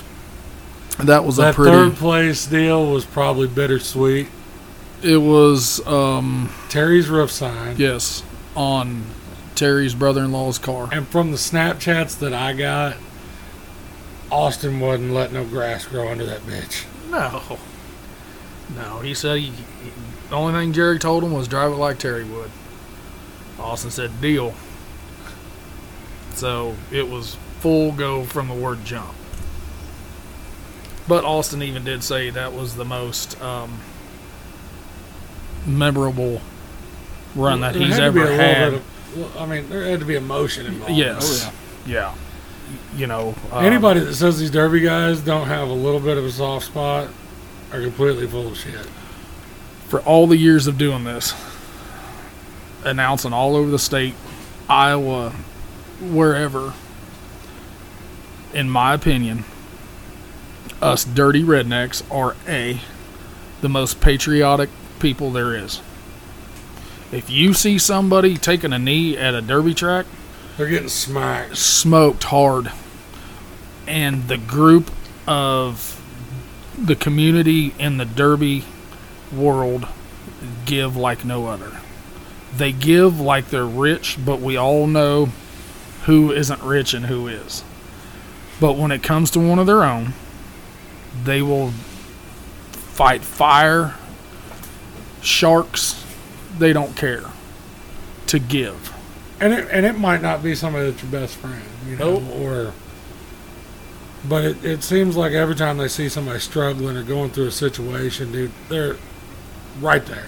that was a pretty. third place deal was probably bittersweet. It was um, Terry's roof sign. yes on Terry's brother-in-law's car. And from the Snapchats that I got, Austin wasn't letting no grass grow under that bitch. No, no. He said he, he- the only thing Jerry told him was drive it like Terry would. Austin said deal. So it was full go from the word jump. But Austin even did say that was the most um, memorable run that There he's had ever had. of- well, I mean, there had to be emotion involved. Yes. Oh, yeah. You know, um, Anybody that says these Derby guys don't have a little bit of a soft spot are completely full of shit. for all the years of doing this, announcing all over the state, Iowa, wherever, in my opinion, us dirty rednecks are A, the most patriotic people there is. If you see somebody taking a knee at a derby track, They're getting smacked. smoked hard. And the group of the community in the derby world give like no other. They give like they're rich, but we all know who isn't rich and who is. But when it comes to one of their own, they will fight fire, sharks, they don't care to give. And it, and it might not be somebody that's your best friend, you know, Nope. or. But it, it seems like every time they see somebody struggling or going through a situation, dude, they're right there.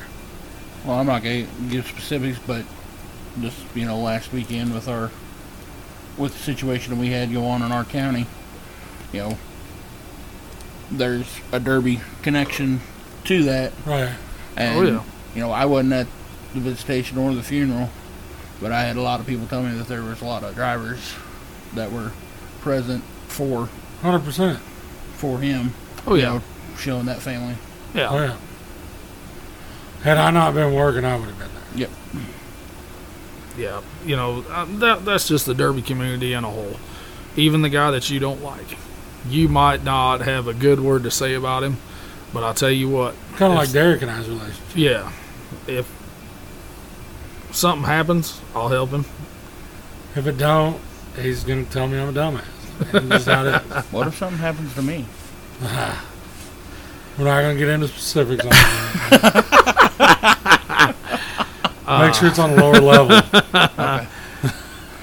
Well, I'm not gonna give specifics, but just you know, last weekend with our with the situation we had go on in our county, you know, there's a Derby connection to that, Right. Oh, and Oh, yeah. you know, I wasn't at the visitation or the funeral, but I had a lot of people tell me that there was a lot of drivers that were present for 100%. for him. Oh, you yeah. know, showing that family. Yeah. Oh, yeah. Had I not been working, I would have been there. Yep. Yeah, you know uh, that that's just the derby community in a whole. Even the guy that you don't like, you might not have a good word to say about him, but I'll tell you what, Kind of like Derek and I's relationship. yeah, if something happens, I'll help him. If it don't, he's going to tell me I'm a dumbass. That's how it is. What if something happens to me? We're not going to get into specifics on that. Make sure it's on a lower level.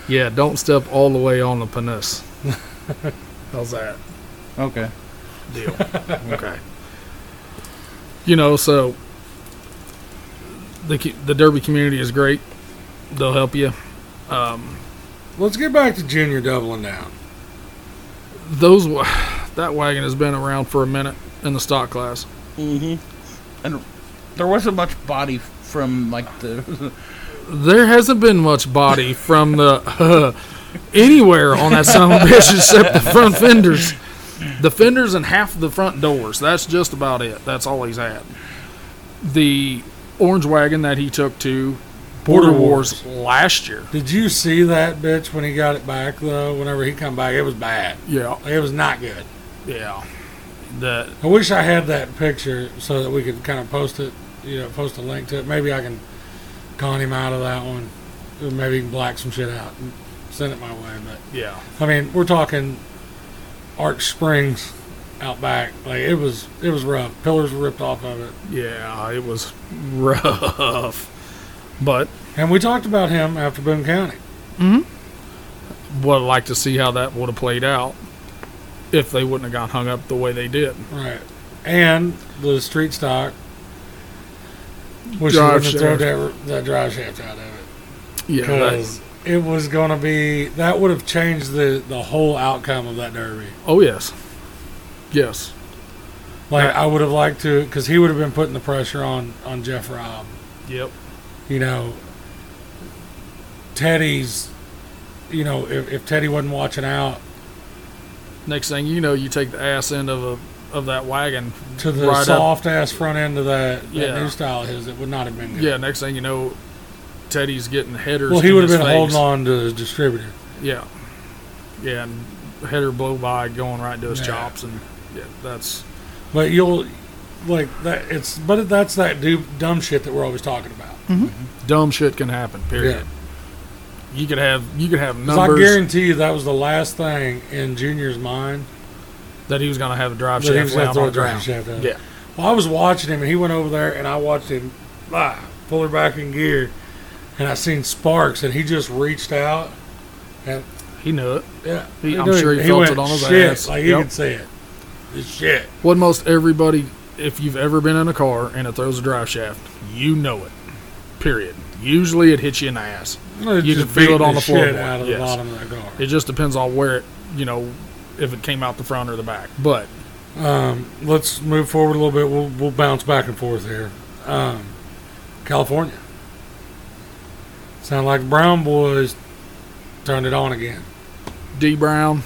Yeah, don't step all the way on the penis. How's that Okay. deal? okay. You know, so the the derby community is great. They'll help you. Um, Let's get back to Junior doubling down. those that wagon has been around for a minute in the stock class. Mm-hmm. And there wasn't much body from like the There hasn't been much body from the anywhere on that son of a bitch except the front fenders, the fenders and half of the front doors. That's just about it. That's all he's had. The orange wagon that he took to Border Border Wars last year. Did you see that bitch when he got it back though? Whenever he come back, it was bad. Yeah, Like, it was not good. yeah. That I wish I had that picture so that we could kind of post it. You know, post a link to it. Maybe I can con him out of that one. Or Maybe he can black some shit out and send it my way. But yeah. I mean, we're talking Arch Springs out back. Like it was, it was rough. Pillars were ripped off of it. Yeah, it was rough. But And we talked about him after Boone County. Hmm. would like to see how that would have played out if they wouldn't have got hung up the way they did. Right. And the street stock. which Drive you wouldn't have thrown shaft. that, that drive shaft out of it. Yeah, Because it was going to be, that would have changed the, the whole outcome of that derby. oh yes, yes. Like. I would have liked to, because he would have been putting the pressure on, on Jeff Robb. Yep. You know, Teddy's, you know, if, if Teddy wasn't watching out Next thing you know, you take the ass end of a of that wagon to the right up. soft ass front end of that, that Yeah. new style of his, it would not have been good. Yeah. Next thing you know, Teddy's getting headers. Well, he would have been face. holding on to his distributor. Yeah. Yeah, and header blow by going right to his Yeah. chops, and that's But you'll like that. It's but that's that du- dumb shit that we're always talking about. dumb shit can happen. Period. You could have you could have 'Cause I guarantee you that was the last thing in Junior's mind that he was going to have a drive that he shaft was going to throw a drive shaft out. Yeah, Well, I was watching him, and he went over there, and I watched him ah, pull her back in gear, and I seen sparks, and he just reached out, and he knew it. yeah, He- he I'm knew sure he felt went, it on his shit, ass. Like he Yep. could see it. Shit. What most everybody, if you've ever been in a car and it throws a drive shaft, you know it. Period. Usually it hits you in the ass. It You just can feel it on the floorboard, out of yes. the bottom of car. It just depends on where it, you know, if it came out the front or the back. But Um, let's move forward a little bit. We'll we'll bounce back and forth here. Um, California. Sound like Brown boys turned it on again. D Brown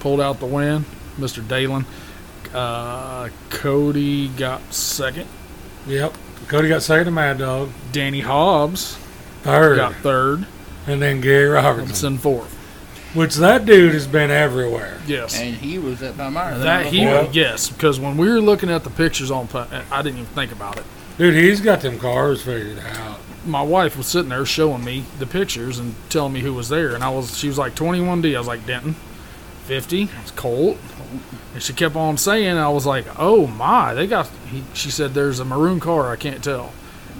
pulled out the win. Mr. Dalen. Uh, Cody got second. Yep. Cody got second to Mad Dog. Danny Hobbs Third. got third. And then Gary Robertson. Robinson fourth. Which that dude has been everywhere. Yes. And he was at Palmyra. That he Yeah. yes, because when we were looking at the pictures on, I didn't even think about it. Dude, he's got them cars figured out. My wife was sitting there showing me the pictures and telling me who was there, and I was she was like 21D. I was like Denton, 50. It's Colt, and she kept on saying. I was like, oh my, they got. He, she said there's a maroon car. I can't tell.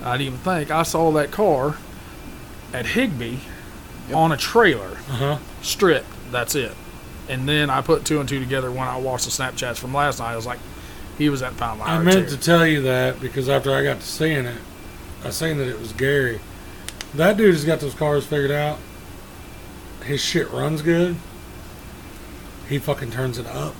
I didn't even think I saw that car at Higbee on a trailer. Uh huh. stripped. That's it. And then I put two and two together when I watched the Snapchats from last night. I was like, he was at Palmyra. I meant too. to tell you that because after I got to seeing it, I seen that it was Gary. That dude has got those cars figured out. His shit runs good. He fucking turns it up.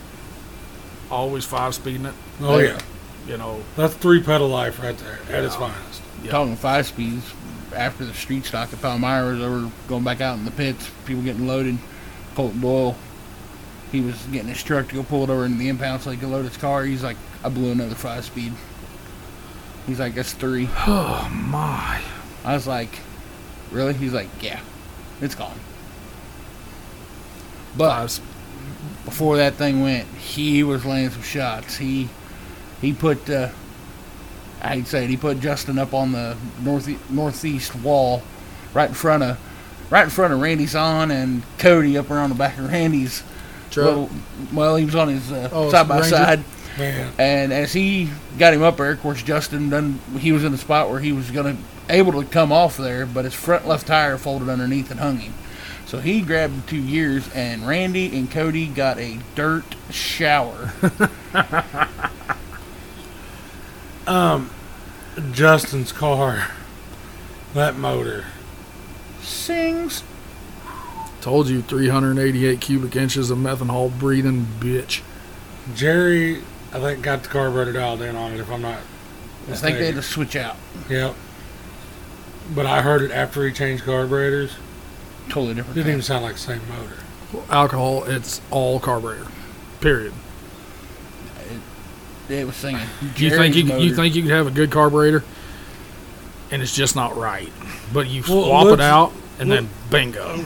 Always five speeding it. Oh yeah, You know, that's three pedal life right there at its finest. Yeah. Talking five speeds, after the street stock at Palmyra, they were going back out in the pits, people getting loaded. Colton Doyle, he was getting his truck to go pull it over into the impound so he could load his car. He's like, I blew another five speed. He's like, that's three. oh my. I was like, really? He's like, yeah, it's gone. But Five, s- before that thing went, he was laying some shots. He he put uh, I hate to say it, he put Justin up on the north northeast wall, right in front of right in front of Randy's on and Cody up around the back of Randy's. little- well, he was on his uh, Oh, side by Ranger? side, Man, and as he got him up there, of course, Justin done. He was in the spot where he was gonna able to come off there, but his front left tire folded underneath and hung him. So he grabbed the two years, and Randy and Cody got a dirt shower. um, Justin's car, that motor. Sings. Told you 388 cubic inches of methanol breathing bitch. Jerry, I think got the carburetor dialed in on it. If I'm not, I think they had to switch out. Yep. But I heard it after he changed carburetors. Totally different. Didn't thing. even sound like the same motor. Alcohol, it's all carburetor. Period. It was singing. You think you, Jerry's you think you could have a good carburetor, and it's just not right. But you Well, swap it out, and then bingo.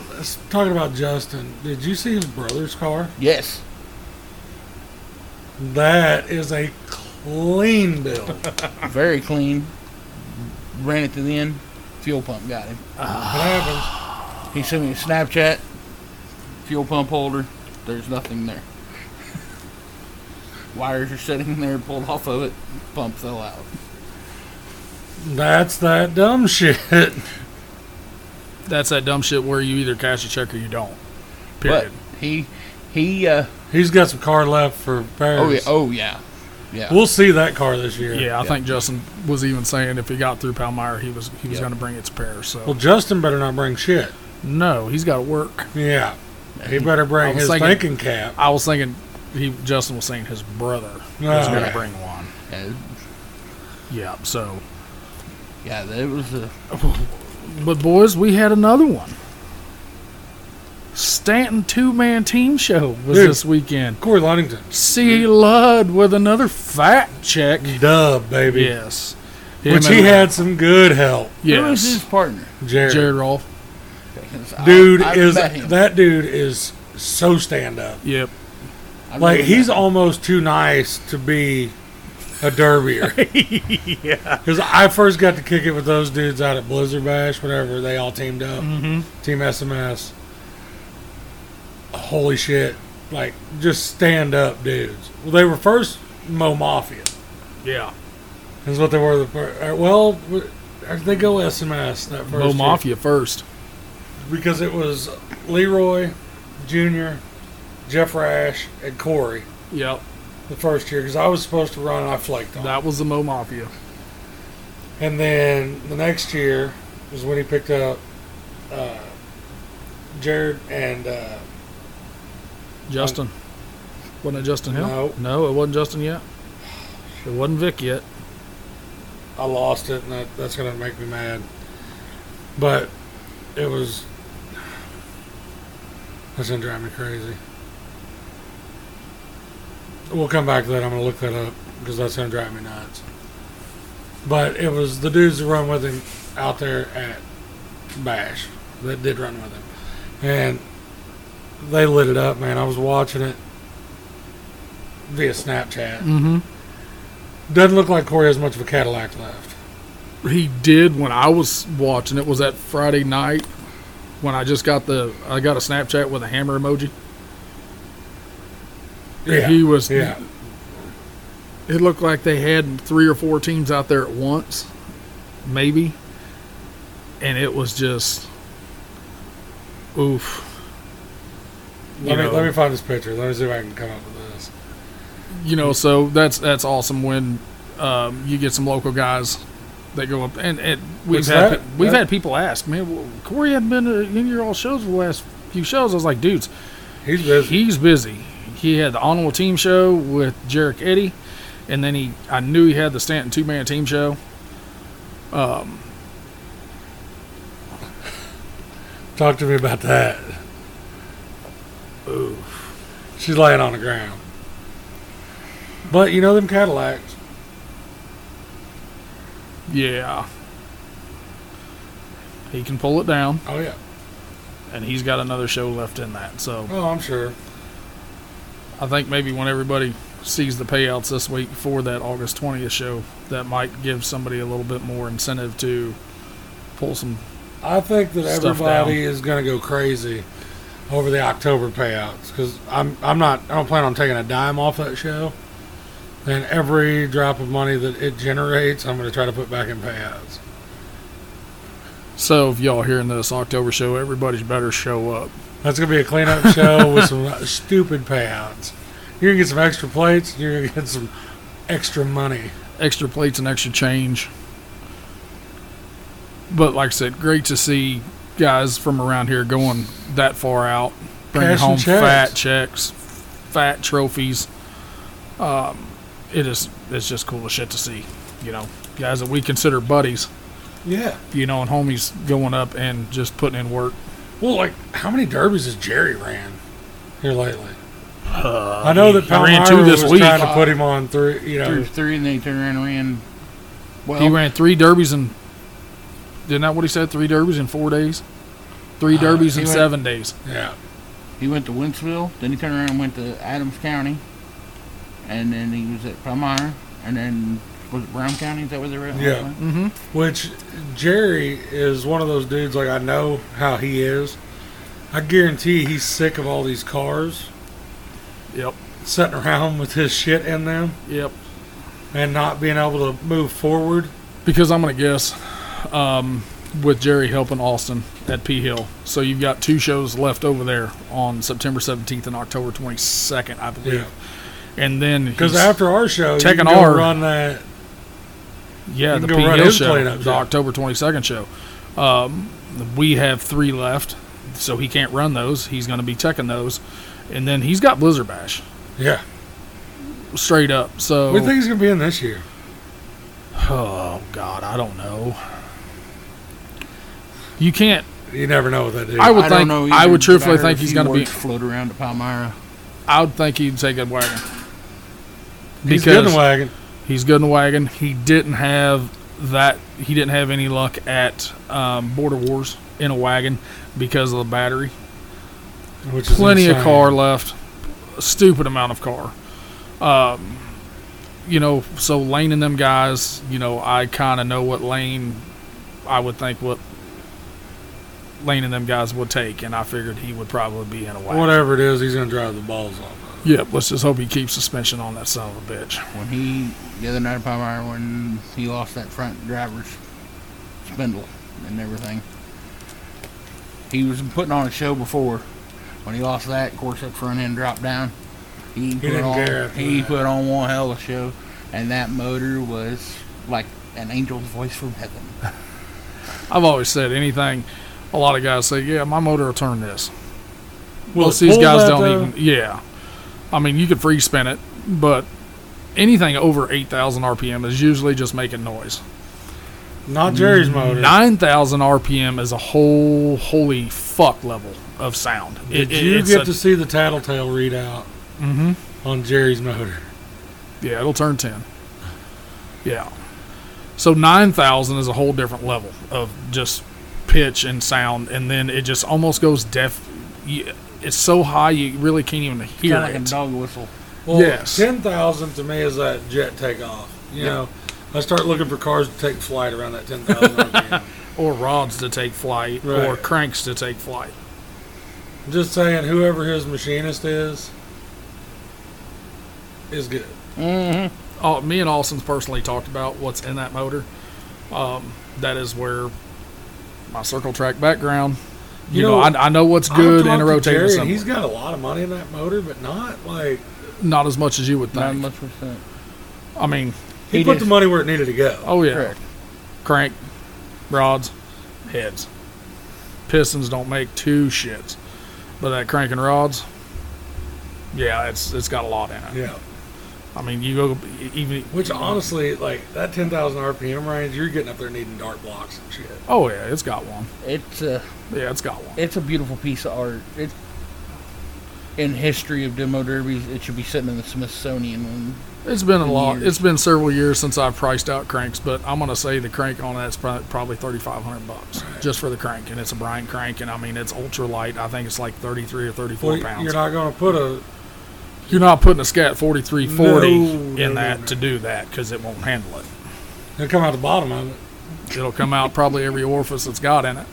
Talking about Justin. Did you see his brother's car? Yes. That is a clean build. Very clean. Ran it to the end. Fuel pump got him. what happens? He sent me a Snapchat. Fuel pump holder. There's nothing there. Wires are sitting there, pulled off of it. Pump fell out. That's that dumb shit. That's that dumb shit where you either cash a check or you don't. But Period. he, he. uh He's got some car left for Paris. Oh yeah. Oh yeah. Yeah. We'll see that car this year. yeah, I yeah. think Justin was even saying if he got through Palmyra, he was he was Yeah. going to bring it to Paris. So Well, Justin better not bring shit. No, he's got to work. Yeah. He better bring his thinking- thinking cap. I was thinking he Justin was saying his brother was Oh, going to yeah. bring one. yeah, Yeah. So, yeah, that was a. but boys, we had another one. Stanton two man team show was Dude. this weekend. Corey Ludington. C. Ludd with another fat check. Dub, baby. Yes. Him Which he had some good help. Who was his partner? Jared. Jared Rolfe. 'Cause I- Dude I've is met him. that dude is so stand up. Yep. I've Like he's him. almost too nice to be a derbier. yeah. Because I first got to kick it with those dudes out at Blizzard Bash, whatever. They all teamed up. Mm-hmm. Team SMS. Holy shit. Like, just stand up dudes. Well, they were first Mo Mafia. Yeah. Is what they were. The fir- uh, well, or did they go SMS that first Mo year? Mafia first. Because it was Leroy, Junior, Jeff Rash, and Corey Yep. the first year. Because I was supposed to run and I flaked on. That was the Mo Mafia. And then the next year was when he picked up uh, Jared and uh, Justin. wasn't it Justin Hill? No. No, it wasn't Justin yet. It wasn't Vic yet. I lost it, and that, that's going to make me mad. But it was. That's to drive me crazy. We'll come back to that. I'm going to look that up because that's to drive me nuts. But it was the dudes that run with him out there at Bash that did run with him. And they lit it up, man. I was watching it via Snapchat. Mm-hmm. Doesn't look like Corey has much of a Cadillac left. He did when I was watching it. Was that Friday night when I just got the I got a Snapchat with a hammer emoji. Yeah, he was. Yeah. It looked like they had three or four teams out there at once, maybe, and it was just oof. Let me know. let me find this picture. Let me see if I can come up with this. you know, so that's that's awesome when um, you get some local guys that go up and, and we've What's had that? pe- we've That- had people ask, man, well, Corey hadn't been to any of your all shows for the last few shows. I was like, dudes, He's busy. he's busy. He had the honorable team show with Jarek Eddy, and then he I knew he had the Stanton two man team show. Um, Talk to me about that. ooh, She's laying on the ground. But you know them Cadillacs. Yeah, he can pull it down, Oh yeah. and he's got another show left in that. So Oh, I'm sure. I think maybe when everybody sees the payouts this week for that August 20th show, that might give somebody a little bit more incentive to pull some. I think that everybody is going to go crazy over the October payouts because I'm I'm not I don't plan on taking a dime off that show. And every drop of money that it generates, I'm going to try to put back in payouts. So if y'all hearing this October show, everybody's better show up. That's gonna be a cleanup show with some stupid payouts. You're gonna get some extra plates. You're gonna get some extra money. Extra plates and extra change. But like I said, great to see guys from around here going that far out, bringing Cashing home checks. fat checks, fat trophies. Um, it is it's just cool as shit to see. You know, guys that we consider buddies. Yeah. you know, and homies going up and just putting in work. Well, like how many derbies has Jerry ran here lately? Uh, I know that he ran Palmyra two this was week. trying to put him on three. You know, Threw three, and then he turned around and ran. Well, He ran three derbies in. Isn't that what he said? Three derbies in four days. Three Uh, derbies he in went- seven days. yeah. he went to Wentzville, then he turned around and went to Adams County, and then he was at Palmyra, and then was it Brown County? Is that where they were at? Yeah. Mm-hmm. Which Jerry is one of those dudes. Like I know how he is. I guarantee he's sick of all these cars Yep. sitting around with his shit in them Yep. and not being able to move forward. Because I'm gonna guess, um, with Jerry helping Austin at P Hill, so you've got two shows left over there on September 17th and October 22nd, I believe. Yeah. And then Because after our show, you taking can go our- run that. Yeah, You the can go run Hill his show, cleanup the show. October 22nd show. Um, we have three left, so he can't run those. He's going to be checking those. And then he's got Blizzard Bash, Yeah. straight up. So, we think he's gonna be in this year? oh, God, I don't know. You can't, You never know with that dude. I would I think, don't know. I would but truthfully heard think he's few going to be, words float around to Palmyra. I would think he'd take a wagon. He's good in Because the wagon. he's good in the wagon. He didn't have that, he didn't have any luck at um, Border Wars in a wagon because of the battery. Which is plenty of car left. A stupid amount of car. Um, you know, so Lane and them guys, you know, I kind of know what Lane, I would think what Lane and them guys would take, and I figured he would probably be in a wagon. Whatever it is, he's going to drive the balls off. Yep, let's just hope he keeps suspension on that son of a bitch. When he the other night at Palmyra when he lost that front driver's spindle and everything. He was putting on a show before. When he lost that, of course that front end dropped down. He, put didn't on care he that. put on one hell of a show and that motor was like an angel's voice from heaven. I've always said anything. A lot of guys say, "Yeah, my motor will turn this." Well, Most these guys don't though? even. Yeah, I mean, you could free spin it, but anything over eight thousand RPM is usually just making noise. Not Jerry's motor. Nine thousand RPM is a whole holy fuck level of sound. Did It- you get a- to see the tattletale readout Mhm. on Jerry's motor? Yeah, it'll turn 10. Yeah. So 9,000 is a whole different level of just pitch and sound, and then it just almost goes deaf. You- It's so high you really can't even hear Kind of like a dog whistle. Well, Yes. ten thousand to me is that jet takeoff. You Yeah. know, I start looking for cars to take flight around that ten thousand RPM. Or rods to take flight, or cranks to take flight. Just saying, whoever his machinist is, is good. Mm-hmm. Oh, me and Austin's personally talked about what's in that motor. Um, that is where my circle track background. You, You know, know, I, I know what's good in a talked to rotator Jerry. He's got a lot of money in that motor, but not like Not as much as you would Not think. much percent. I mean, he, He put did. the money where it needed to go. oh yeah. Correct. crank, rods, heads. Pistons don't make two shits, but that crank and rods, yeah, it's it's got a lot in it. Yeah. I mean, you go even Which honestly, like that ten thousand RPM range, you're getting up there needing dart blocks and shit. oh yeah, it's got one. It's a Yeah, it's got one. it's a beautiful piece of art. It's in history of demo derbies, it should be sitting in the Smithsonian. And It's been a lot. years. It's been several years since I've priced out cranks, but I'm gonna say the crank on that's probably thirty five hundred bucks just for the crank, and it's a Bryant crank, and I mean it's ultra light. I think it's like thirty three or thirty four Well, pounds. you're not going to put a You're not putting a Scat 4340 No, in no, that no. to do that because it won't handle it. It'll come out the bottom of it. It'll come out probably every orifice it's got in it.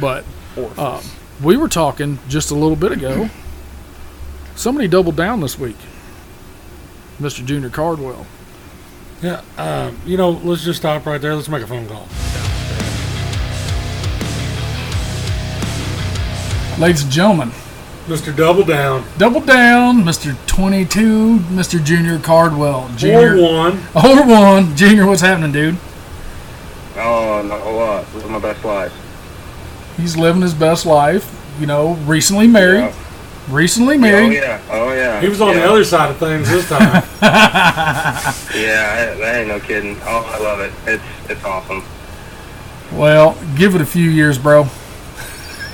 But uh, we were talking just a little bit ago. Somebody doubled down this week. Mr. Junior Cardwell. Yeah. Um, you know, let's just stop right there. Let's make a phone call. Ladies and gentlemen, Mr. Double Down. double down, Mr. 22, Mr. Junior Cardwell. Or Junior. one. Or one. Junior, what's happening, dude? Oh, not a lot. Living my best life. He's living his best life. You know, recently married. Yeah. Recently oh, married. Oh yeah. Oh yeah. He was on yeah. the other side of things this time. Yeah, I- that ain't no kidding. Oh, I love it. It's it's awesome. Well, give it a few years, bro.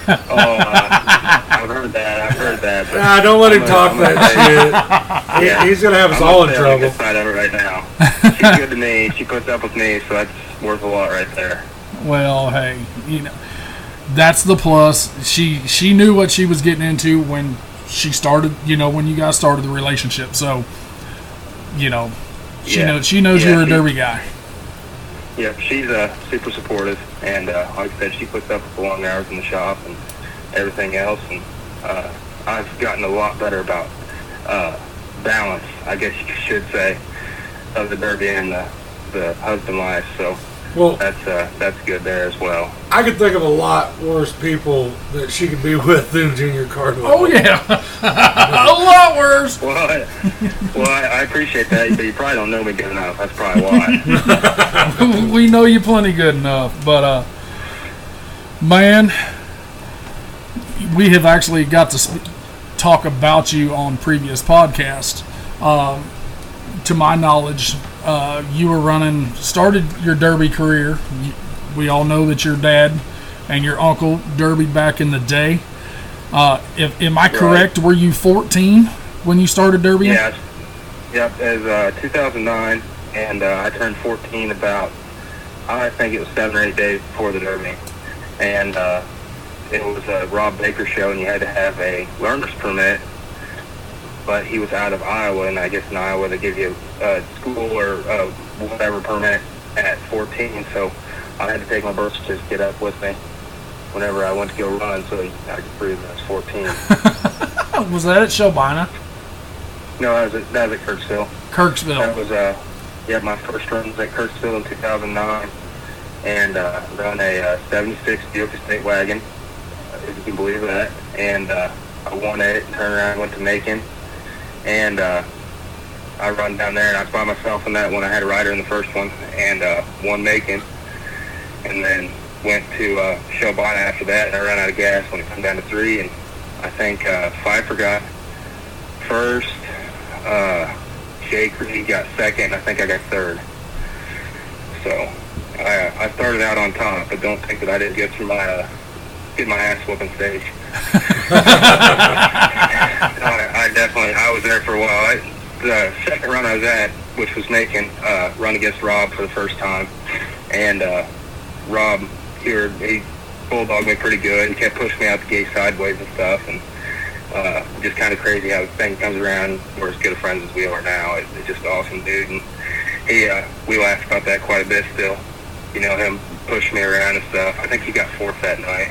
Oh, uh, I've heard that. I've heard that. But nah, don't let him I'm talk gonna- I'm that shit. Yeah. he's going to have us I'm all in stay on the trouble. good side of it right now. She's good to me. She puts up with me, so that's worth a lot right there. Well, hey, you know, that's the plus. She she knew what she was getting into when she started. You know, when you guys started the relationship. So, you know, she Yeah. knows she knows Yeah, you're a she- derby guy. Yeah, she's uh, super supportive, and uh, like I said, she puts up with the long hours in the shop and everything else. And uh, I've gotten a lot better about uh, balance, I guess you should say, of the derby and the, the husband life. So Well, that's uh, that's good there as well. I could think of a lot worse people that she could be with than Junior Cardwell. Oh yeah, a lot worse. Well, I, well, I, I appreciate that, but you probably don't know me good enough. That's probably why. we know you plenty good enough, but uh, man, we have actually got to sp- talk about you on previous podcasts. Um, to my knowledge, uh, you were running, started your derby career. We all know that your dad and your uncle derby back in the day. Uh, if am I correct? Were you 14 when you started derby? Yes. Yep. As uh, 2009, and uh, I turned 14 about I think it was seven or eight days before the Derby, and uh, it was a Rob Baker show, and you had to have a learner's permit but he was out of Iowa, and I guess in Iowa they give you a school or uh, whatever permit at 14. So I had to take my birth certificate up with me whenever I went to go run, so I could prove that I was 14. Was that at Shelbina? no, that was at, that was at Kirksville. That was uh, yeah, my first run was at Kirksville in 2009, and uh, run a uh, 76 Buick Estate wagon, if you can believe that. And uh, I won it, and turned around, went to Macon, and uh, I run down there, and I was by myself in that one. I had a rider in the first one, and uh, won Macon, and then went to uh, Shelbina after that, and I ran out of gas when it came down to three, and I think uh, Pfeiffer got first. Uh, Jake Reed got second. I think I got third. So I, I started out on top, but don't think that I didn't get through my uh, get my ass whooping stage. I, definitely I was there for a while. I, the second run I was at, which was making uh, run against Rob for the first time, and uh, Rob here he bulldogged me pretty good. He kept pushing me out the gate sideways and stuff, and uh, just kind of crazy how the thing comes around. We're as good of friends as we are now. It, it's just awesome, dude. And he, uh, we laughed about that quite a bit still. You know, him pushing me around and stuff. I think he got fourth that night,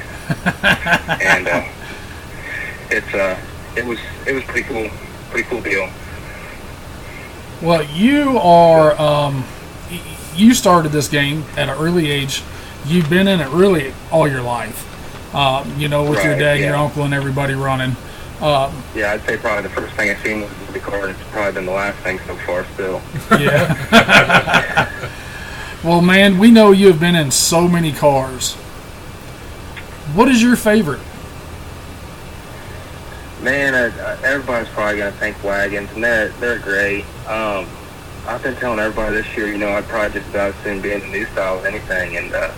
and uh, it's uh, it was it was pretty cool, pretty cool deal. Well, you are. Um, you started this game at an early age. You've been in it really all your life. Uh, you know, with your dad, and your uncle, and everybody running. Uh, Yeah, I'd say probably the first thing I've seen was the card. It's probably been the last thing so far still. yeah. well, man, we know you have been in so many cars. What is your favorite? Man, uh, uh, everybody's probably gonna think wagons, and they're they're great. Um, I've been telling everybody this year, you know, I'd probably just about soon be in the new style as anything, and uh,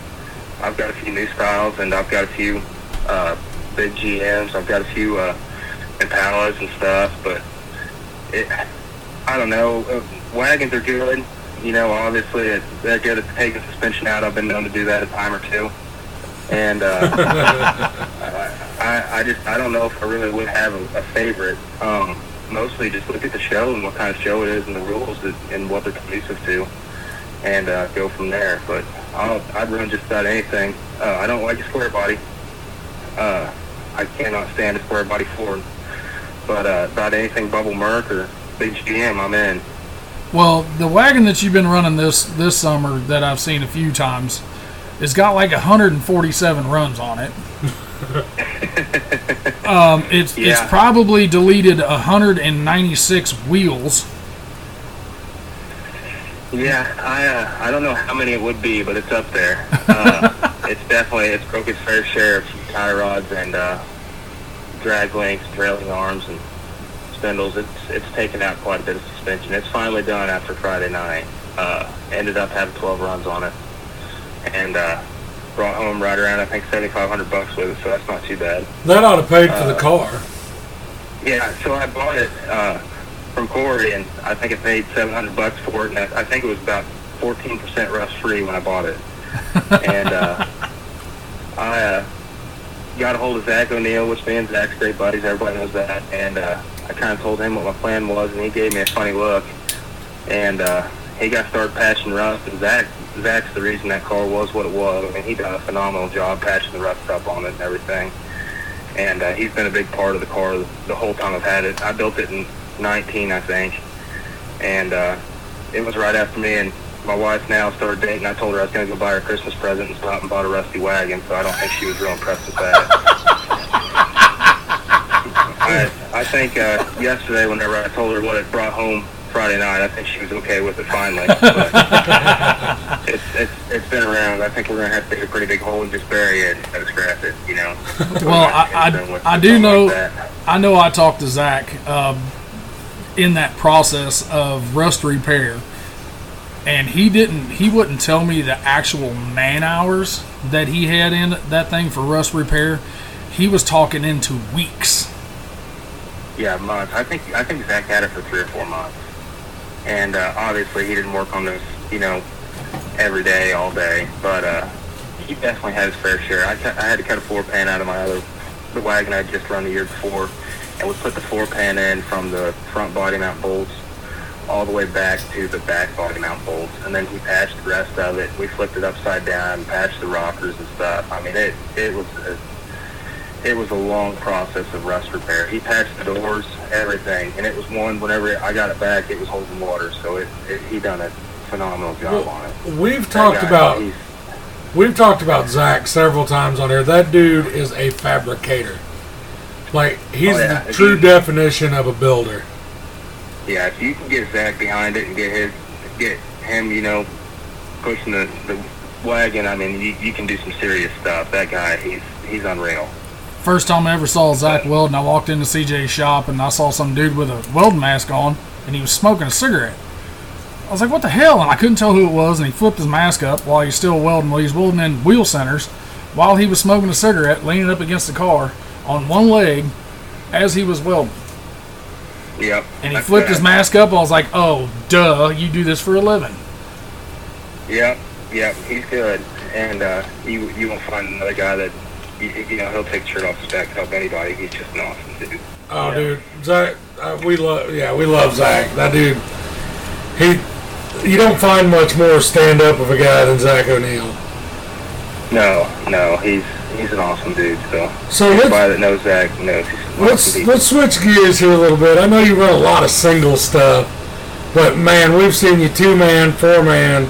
I've got a few new styles, and I've got a few uh, big GMs. I've got a few uh, Impalas and stuff, but it, I don't know. Uh, wagons are good. You know, obviously it, they're good at taking suspension out. I've been known to do that a time or two, and. Uh, I, I just I don't know if I really would have a, a favorite. Um, mostly just look at the show and what kind of show it is and the rules that, and what they're conducive to, and uh, go from there. But I'll, I'd run just about anything. Uh, I don't like a square body. Uh, I cannot stand a square body Ford. But uh, about anything bubble Merc or big GM, I'm in. Well, the wagon that you've been running this this summer that I've seen a few times, has got like 147 runs on it. um, it's it's probably deleted 196 wheels. Yeah, I uh, I don't know how many it would be, but it's up there. Uh, it's definitely it's broke its fair share of tie rods and uh, drag links, trailing arms, and spindles. It's it's taken out quite a bit of suspension. It's finally done after Friday night. Uh, ended up having 12 runs on it, and uh, brought home right around I think 7,500 bucks with it. So that's not too bad. That ought to pay for the Uh, car. Yeah, so I bought it uh, from Corey, and I think I paid seven hundred bucks for it, and I, I think it was about fourteen percent rust free when I bought it. and uh, I uh, got a hold of Zach O'Neill, which me and Zach's great buddies. Everybody knows that, and uh, I kind of told him what my plan was, and he gave me a funny look, and uh, he got started patching rust. And Zach, Zach's the reason that car was what it was. I mean, he done a phenomenal job patching the rust up on it and everything and uh, he's been a big part of the car the whole time I've had it. I built it in 19, I think, and uh, it was right after me and my wife now started dating. I told her I was going to go buy her a Christmas present and stop and bought a rusty wagon, so I don't think she was real impressed with that. I, I think uh, yesterday, whenever I told her what it brought home Friday night, I think she was okay with it finally. But it's, it's, it's been around. I think we're going to have to dig a pretty big hole and just bury it instead of scrap it, you know. Well, I- I- With- with I do know- Like. I know I talked to Zach um, in that process of rust repair, and he didn't. He wouldn't tell me the actual man hours that he had in that thing for rust repair. He was talking into weeks. Yeah, months. I think I think Zach had it for three or four months, and uh, obviously he didn't work on this, you know, every day, all day. But uh, he definitely had his fair share. I, cut, I had to cut a floor pan out of my other the wagon I'd just run the year before, and we put the four pan in from the front body mount bolts all the way back to the back body mount bolts, and then he patched the rest of it. We flipped it upside down, patched the rockers and stuff. I mean, it it was a, it was a long process of rust repair. He patched the doors, everything, and it was one. Whenever I got it back, it was holding water, so it, it he done a phenomenal job on it. We've That talked guy, about we've talked about Zach several times on here. That dude is a fabricator. Like he's Oh, yeah. the true definition of a builder. Yeah, if you can get Zach behind it and get his, get him, you know, pushing the, the wagon, I mean, you, you can do some serious stuff. That guy, he's he's unreal. First time I ever saw Zach welding, I walked into CJ's shop and I saw some dude with a welding mask on, and he was smoking a cigarette. I was like, "What the hell?" And I couldn't tell who it was. And he flipped his mask up while he's still welding. While he's welding in wheel centers, while he was smoking a cigarette, leaning up against the car on one leg, as he was welding. Yep. And he flipped his mask up. I was like, "Oh, duh! You do this for a living." Yep, yep, he's good, and uh, you you won't find another guy that you, you know he'll take the shirt off his back to help anybody. He's just an awesome dude. Oh, dude, Zach, uh, we love. Yeah, we love Zach. That dude. He. You don't find much more stand up of a guy than Zach O'Neill. No, no, he's he's an awesome dude. So So anybody that knows Zach knows he's an let's awesome dude. let's switch gears here a little bit. I know you run a lot of single stuff, but man, we've seen you two man, four man,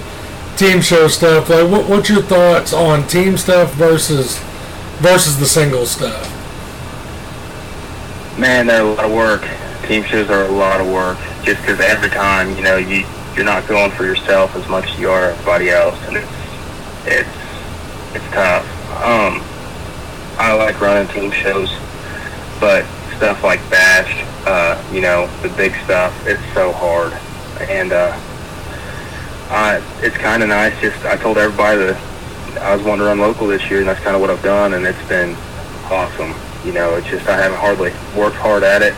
team show stuff. Like, what what's your thoughts on team stuff versus versus the single stuff? Man, they're a lot of work. Team shows are a lot of work. Just because every time, you know, you you're not going for yourself as much as you are everybody else, and it's it's it's tough. Um, I like running team shows, but stuff like Bash, uh, you know, the big stuff, it's so hard, and uh, I it's kind of nice. Just I told everybody that I was wanting to run local this year, and that's kind of what I've done, and it's been awesome. You know, it's just I haven't hardly worked hard at it.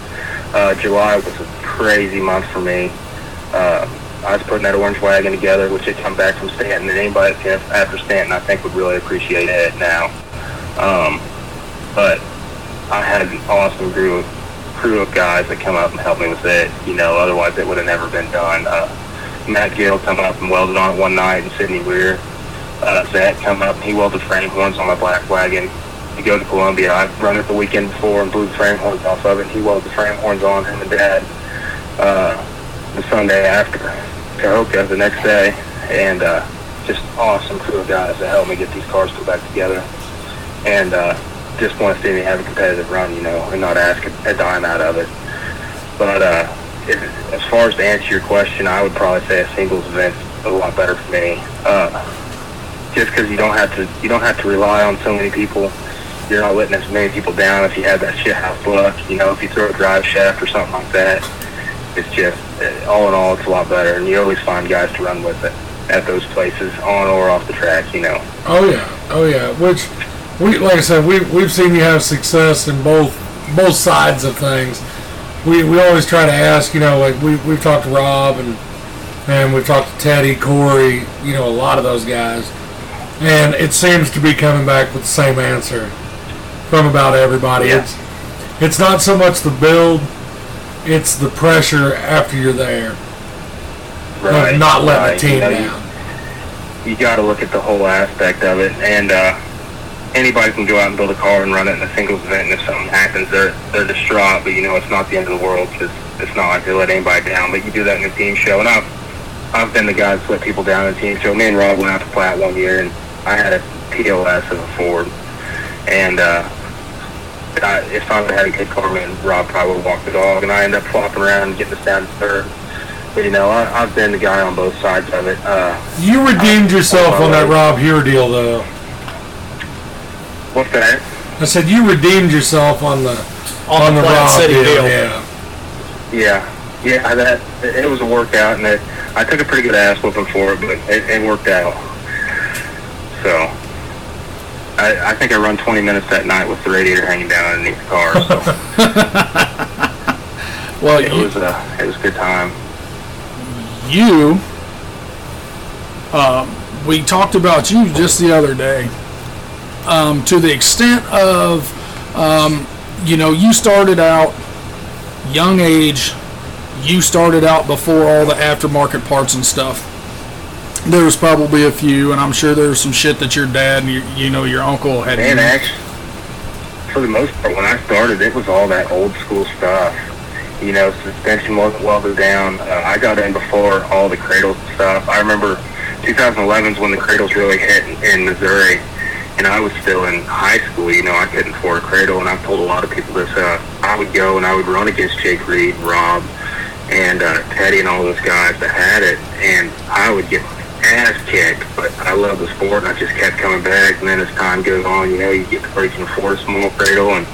Uh, July was a crazy month for me. Uh, I was putting that orange wagon together, which had come back from Stanton, and anybody after Stanton, I think, would really appreciate it now. Um, but I had an awesome crew of, crew of guys that come up and help me with it. You know, otherwise it would have never been done. Uh, Matt Gill come up and welded on it one night, and Sidney Weir. Uh, Zach come up he welded frame horns on my black wagon. To go to Columbia, I run it the weekend before and blew the frame horns off of it. He welded the frame horns on him and Dad uh, the Sunday after Cahokia the next day, and uh, just awesome crew of guys that helped me get these cars put back together, and uh, just want to see me have a competitive run, you know, and not ask a, a dime out of it. But uh, if, as far as to answer your question, I would probably say a singles event's a lot better for me. Uh, just because you don't have to, you don't have to rely on so many people. You're not letting as many people down if you have that shit house luck. You know, if you throw a drive shaft or something like that, it's just uh, all in all, it's a lot better, and you always find guys to run with it at those places, on or off the track. You know. Oh yeah, oh yeah. Which we like I said, we we've seen you have success in both both sides of things. We we always try to ask, you know, like we we've talked to Rob and and we've talked to Teddy, Corey, you know, a lot of those guys, and it seems to be coming back with the same answer from about everybody. Yeah. It's it's not so much the build, it's the pressure after you're there of not letting right. the team You know, down. you got to look at the whole aspect of it. And uh, anybody can go out and build a car and run it in a singles event, and if something happens, they're they're distraught. But you know, it's not the end of the world because it's not like they let anybody down. But you do that in a team show, and I've I've been the guy that's let people down in a team show. Me and Rob went out to Platte one year, and I had a POS of a Ford, and. uh I, if I would have had a good car, me and Rob probably would walk the dog, and I end up flopping around and getting us down to third. But you know, I, I've been the guy on both sides of it. Uh, You redeemed yourself on that Rob Here deal, though. what's that? I said you redeemed yourself on the On, the, Platte Rob City deal. Yeah. Yeah, yeah, that it was a workout, and it, I took a pretty good ass whooping for it, but it, it worked out. So, I, I think I run 20 minutes that night with the radiator hanging down underneath the car. So Well, it you, was uh, it was a good time. you um, we talked about you just the other day um, to the extent of um, you know you started out young age, you started out before all the aftermarket parts and stuff. There was probably a few, and I'm sure there was some shit that your dad and your, you know your uncle had. And actually, for the most part, when I started, it was all that old school stuff. You know, suspension wasn't welded down. Uh, I got in before all the cradles stuff. I remember 2011 is when the cradles really hit in, in Missouri, and I was still in high school. You know, I couldn't afford a cradle, and I've told a lot of people this. Uh, I would go and I would run against Jake Reed, Rob, and uh, Teddy, and all those guys that had it, and I would get ass kicked. But I love the sport, I just kept coming back. And then as time goes on, you know, you get to can afford a small cradle, and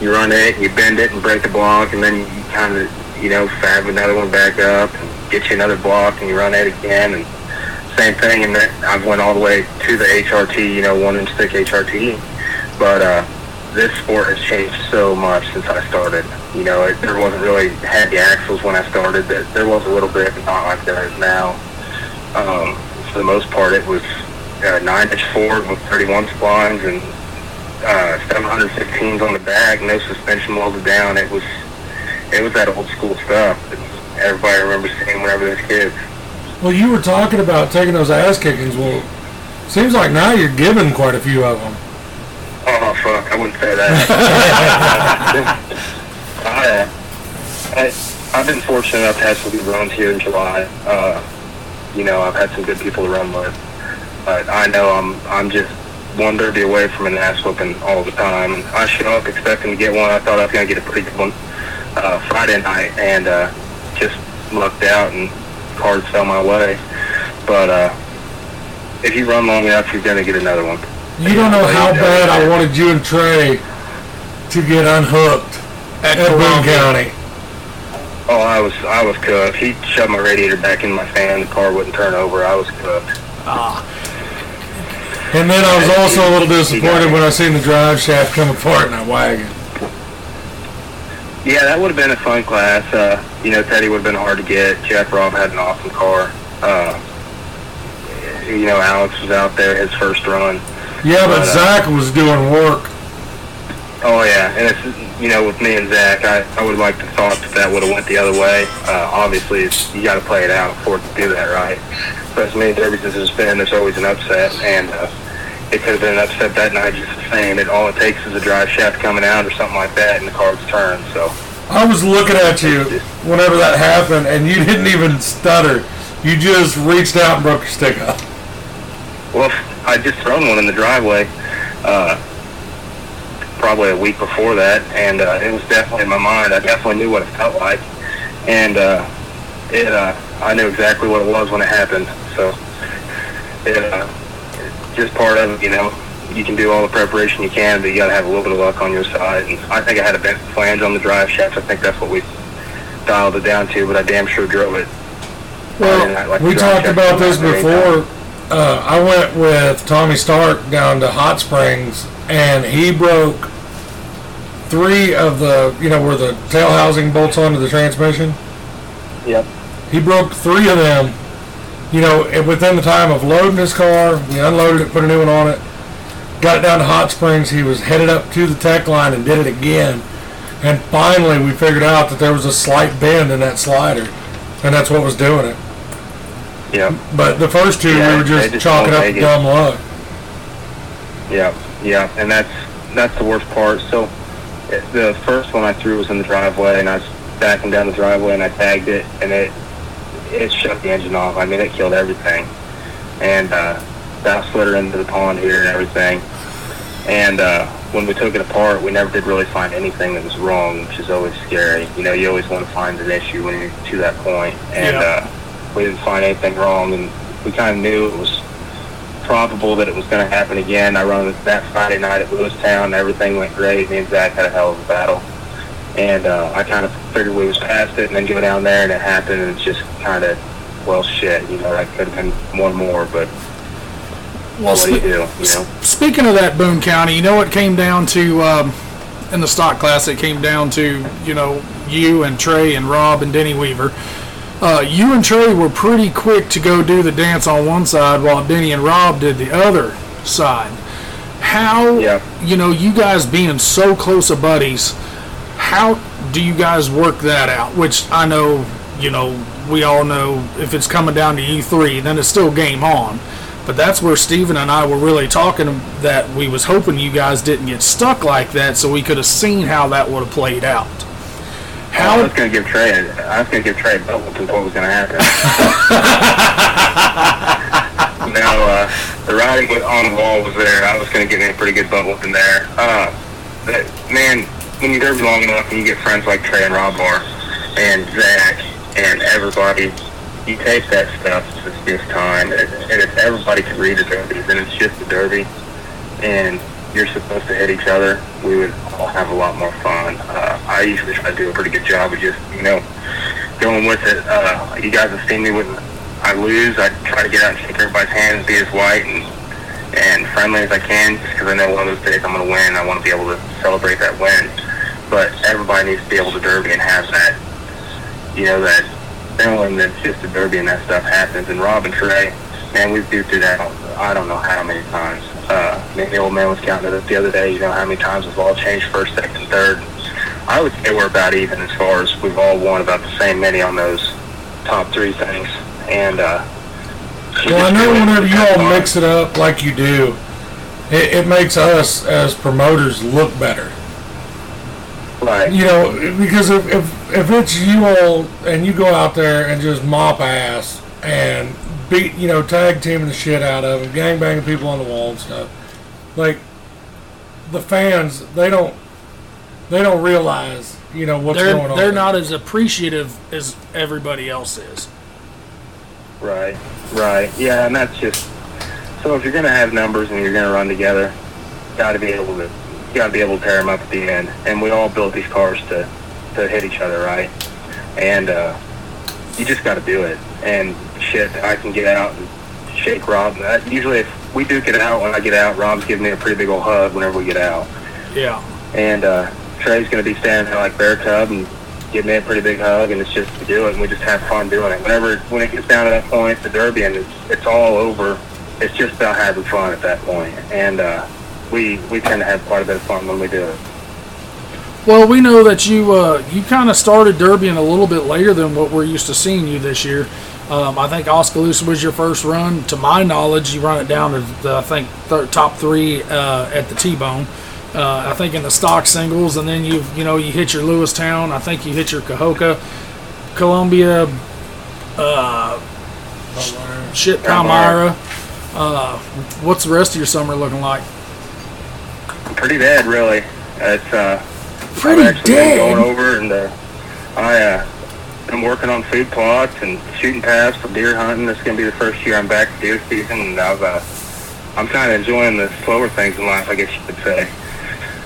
you run it, and you bend it, and break the block, and then you kind of, you know, fab another one back up, and get you another block, and you run it again, and same thing. And then I've went all the way to the HRT, you know, one inch thick HRT. But uh, this sport has changed so much since I started. You know, it, there wasn't really heavy axles when I started. There, there was a little bit, but not like there is now. Um, for the most part, it was uh, 9-inch Ford with 31 splines and uh, 715s on the back, no suspension welded down. It was it was that old school stuff that everybody remembers seeing whenever they're kids. Well, you were talking about taking those ass kickings. Well, seems like now you're giving quite a few of them. Oh fuck! I wouldn't say that. I, I I've been fortunate enough to have some runs here in July. Uh, you know, I've had some good people to run with, but I know I'm I'm just one derby away from an ass whooping all the time. I show up expecting to get one. I thought I was gonna get a pretty good one uh, Friday night, and uh, just lucked out and cards fell my way. But uh, if you run long enough, you're gonna get another one. You don't know how bad I wanted you and Trey to get unhooked At at Boone County. Oh, I was I was cooked. He shoved my radiator back in my fan. The car wouldn't turn over. I was cooked. And then I was also a little disappointed when I seen the drive shaft come apart in that wagon. Yeah, that would have been a fun class. Uh, you know, Teddy would have been hard to get. Jeff Robb had an awesome car. Uh, you know, Alex was out there his first run. Yeah, but But, uh, Zach was doing work. Oh yeah, and it's you know with me and Zach, I, I would like to thought that that would have went the other way. Uh, obviously, it's, you got to play it out for it to do that right. But as many derbies as there's been, there's always an upset, and uh, it could have been an upset that night just the same. It all it takes is a drive shaft coming out or something like that, and the car's turned. So I was looking at you whenever that happened, and you didn't even stutter. You just reached out and broke your stick up. Well, I just thrown one in the driveway, uh, probably a week before that, and uh, it was definitely in my mind. I definitely knew what it felt like, and uh, it. Uh, I knew exactly what it was when it happened. So it, uh, it's just part of it, you know. You can do all the preparation you can, but you got to have a little bit of luck on your side. And I think I had a bent flange on the drive shaft. I think that's what we dialed it down to, but I damn sure drove it. I like We talked about this before. Uh, I went with Tommy Stark down to Hot Springs, and he broke three of the, you know, where the tail housing bolts onto the transmission. Yep. He broke three of them, you know, within the time of loading his car. We unloaded it, put a new one on it, got it down to Hot Springs. He was headed up to the tech line and did it again. And finally, we figured out that there was a slight bend in that slider, and that's what was doing it. Yep. But the first two, Yeah, we were just just chalking up dumb luck. Yeah, yeah, and that's that's the worst part. So it, the first one I threw was in the driveway, and I was backing down the driveway, and I tagged it, and it it shut the engine off. I mean, it killed everything, and uh, that slid her into the pond here and everything. And uh, when we took it apart, we never did really find anything that was wrong, which is always scary. You know, you always want to find an issue when you're to that point, and Yeah. uh, we didn't find anything wrong, and we kind of knew it was probable that it was going to happen again. I run that Friday night at Lewistown, everything went great. Me and Zach had a hell of a battle, and uh, I kind of figured we was past it, and then go down there, and it happened, and it's just kind of, well, shit. You know, that could have been one more, but Well, what do you do? You know. speaking of that Boone County, you know what came down to um, in the stock class? It came down to you know you and Trey and Rob and Denny Weaver. Uh, you and Trey were pretty quick to go do the dance on one side, while Denny and Rob did the other side. How Yeah. you know you guys being so close of buddies? How do you guys work that out? Which I know, you know, we all know if it's coming down to you three, then it's still game on. But that's where Steven and I were really talking that we was hoping you guys didn't get stuck like that, so we could have seen how that would have played out. I was going to give Trey. I was to give Trey bubble to what was going to happen. no, uh, the writing on the wall was there. I was going to give him a pretty good bubble in there. Uh, but, man, when you derby long enough and you get friends like Trey and Rob Moore and Zach and everybody, you take that stuff. It's just time, and and it's everybody can read the derbies, and it's just a derby, and you're supposed to hit each other. We would all have a lot more fun. Uh, I usually try to do a pretty good job of just, you know, going with it. Uh, you guys have seen me when I lose. I try to get out and shake everybody's hand and be as white and and friendly as I can, just because I know one of those days I'm going to win. I want to be able to celebrate that win. But everybody needs to be able to derby and have that, you know, that feeling that just a derby and that stuff happens. And Rob and Trey, man, we've duped it out. I don't know how many times. Uh, the old man was counting it the other day. You know how many times we've all changed first, second, third. I would say we're about even as far as we've all won about the same many on those top three things. And uh, Well, I know whenever you all mix it up like you do, it, it makes us as promoters look better. Right. You know, because if, if if it's you all and you go out there and just mop ass and beat, you know, tag teaming the shit out of them, gang banging people on the wall and stuff, like the fans, they don't they don't realize, you know, what's they're going on. they're not as appreciative as everybody else is. Right, right. Yeah, and that's just so if you're going to have numbers and you're going to run together, you got to be able to you got to be able to tear them up at the end. And we all built these cars to to hit each other, right? And uh, you just got to do it. And shit, I can get out and shake Rob. Usually, if we do get out, when I get out, Rob's giving me a pretty big old hug whenever we get out. Yeah. And uh, Trey's going to be standing there like Bear Cub and giving me a pretty big hug, and it's just to do it, and we just have fun doing it. Whenever when it gets down to that point, the Derby, and it's it's all over. It's just about having fun at that point, and uh, we we tend to have quite a bit of fun when we do it. Well, we know that you uh, you kind of started derbying a little bit later than what we're used to seeing you this year. Um, I think Oskaloosa was your first run. To my knowledge, you run it down to the, I think th- top three uh, at the T-bone. Uh, I think in the stock singles, and then you you know you hit your Lewistown. I think you hit your Cahokia, Columbia, uh, shit Palmyra. Uh, what's the rest of your summer looking like? Pretty bad, really. It's uh, Pretty I've actually dead. been going over, and uh, I uh, am working on food plots and shooting paths for deer hunting. This is gonna be the first year I'm back to deer season, and I've uh, I'm kind of enjoying the slower things in life, I guess you could say.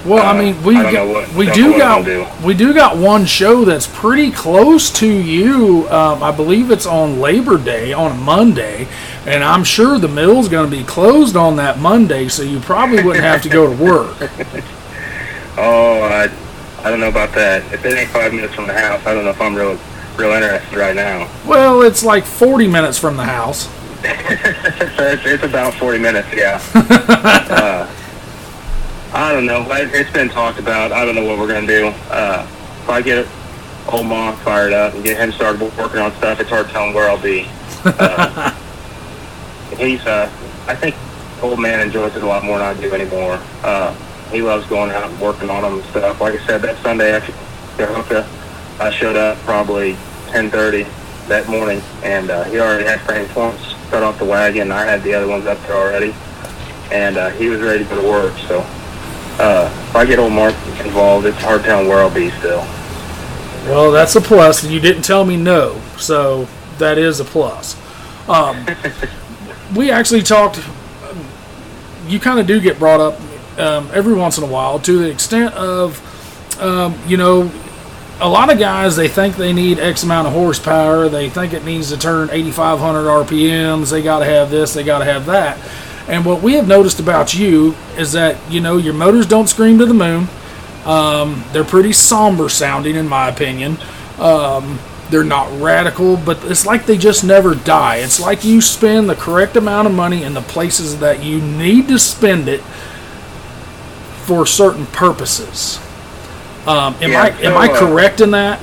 Well, I Uh, mean, we I got, what, we don't do got—we do got one show that's pretty close to you. Um, I believe it's on Labor Day on a Monday, and I'm sure the mill's going to be closed on that Monday, so you probably wouldn't have to go to work. Oh, I, I don't know about that. If it ain't five minutes from the house, I don't know if I'm real, real interested right now. Well, it's like 40 minutes from the house. it's, it's about 40 minutes, yeah. uh, I don't know. It- It's been talked about. I don't know what we're gonna do. Uh, if I get old mom fired up and get him started working on stuff, it's hard telling where I'll be. Uh, he's, uh, I think, old man enjoys it a lot more than I do anymore. Uh, he loves going out and working on them and stuff. Like I said, that Sunday after Cahokia, I showed up probably 10:30 that morning, and uh, he already had frame points cut off the wagon. I had the other ones up there already, and uh, he was ready go to work. So uh, if I get old Mark involved, it's hard telling where I'll be still. Well, that's a plus, and you didn't tell me no, so that is a plus. Um, we actually talked. You kind of do get brought up um, every once in a while to the extent of, um, you know, a lot of guys they think they need X amount of horsepower. They think it needs to turn 8,500 RPMs. They got to have this. They got to have that. And what we have noticed about you is that you know your motors don't scream to the moon. Um, they're pretty somber sounding, in my opinion. Um, they're not radical, but it's like they just never die. It's like you spend the correct amount of money in the places that you need to spend it for certain purposes. Um, am Yeah, I am so, I uh, correct in that?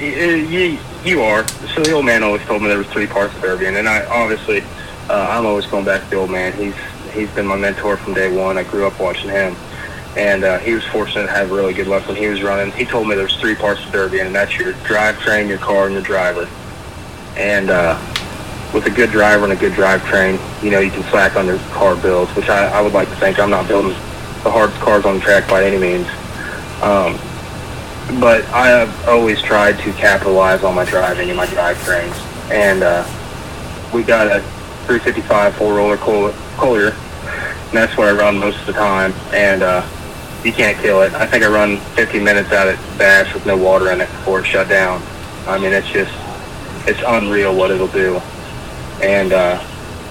You, you, you are. So the old man always told me there was three parts of Derby, and I obviously uh, I'm always going back to the old man. He's he's been my mentor from day one. I grew up watching him, and uh, he was fortunate to have really good luck when he was running. He told me there's three parts of Derby, and that's your drivetrain, your car, and your driver. And uh, with a good driver and a good drivetrain, you know you can slack on your car builds, which I, I would like to think I'm not building the hardest cars on track by any means. Um, but I have always tried to capitalize on my driving and my drivetrains. And uh, we got a 355 four roller Col- Collier, and that's what I run most of the time. And uh, you can't kill it. I think I run 50 minutes out at Bash with no water in it before it shut down. I mean, it's just it's unreal what it'll do. And uh,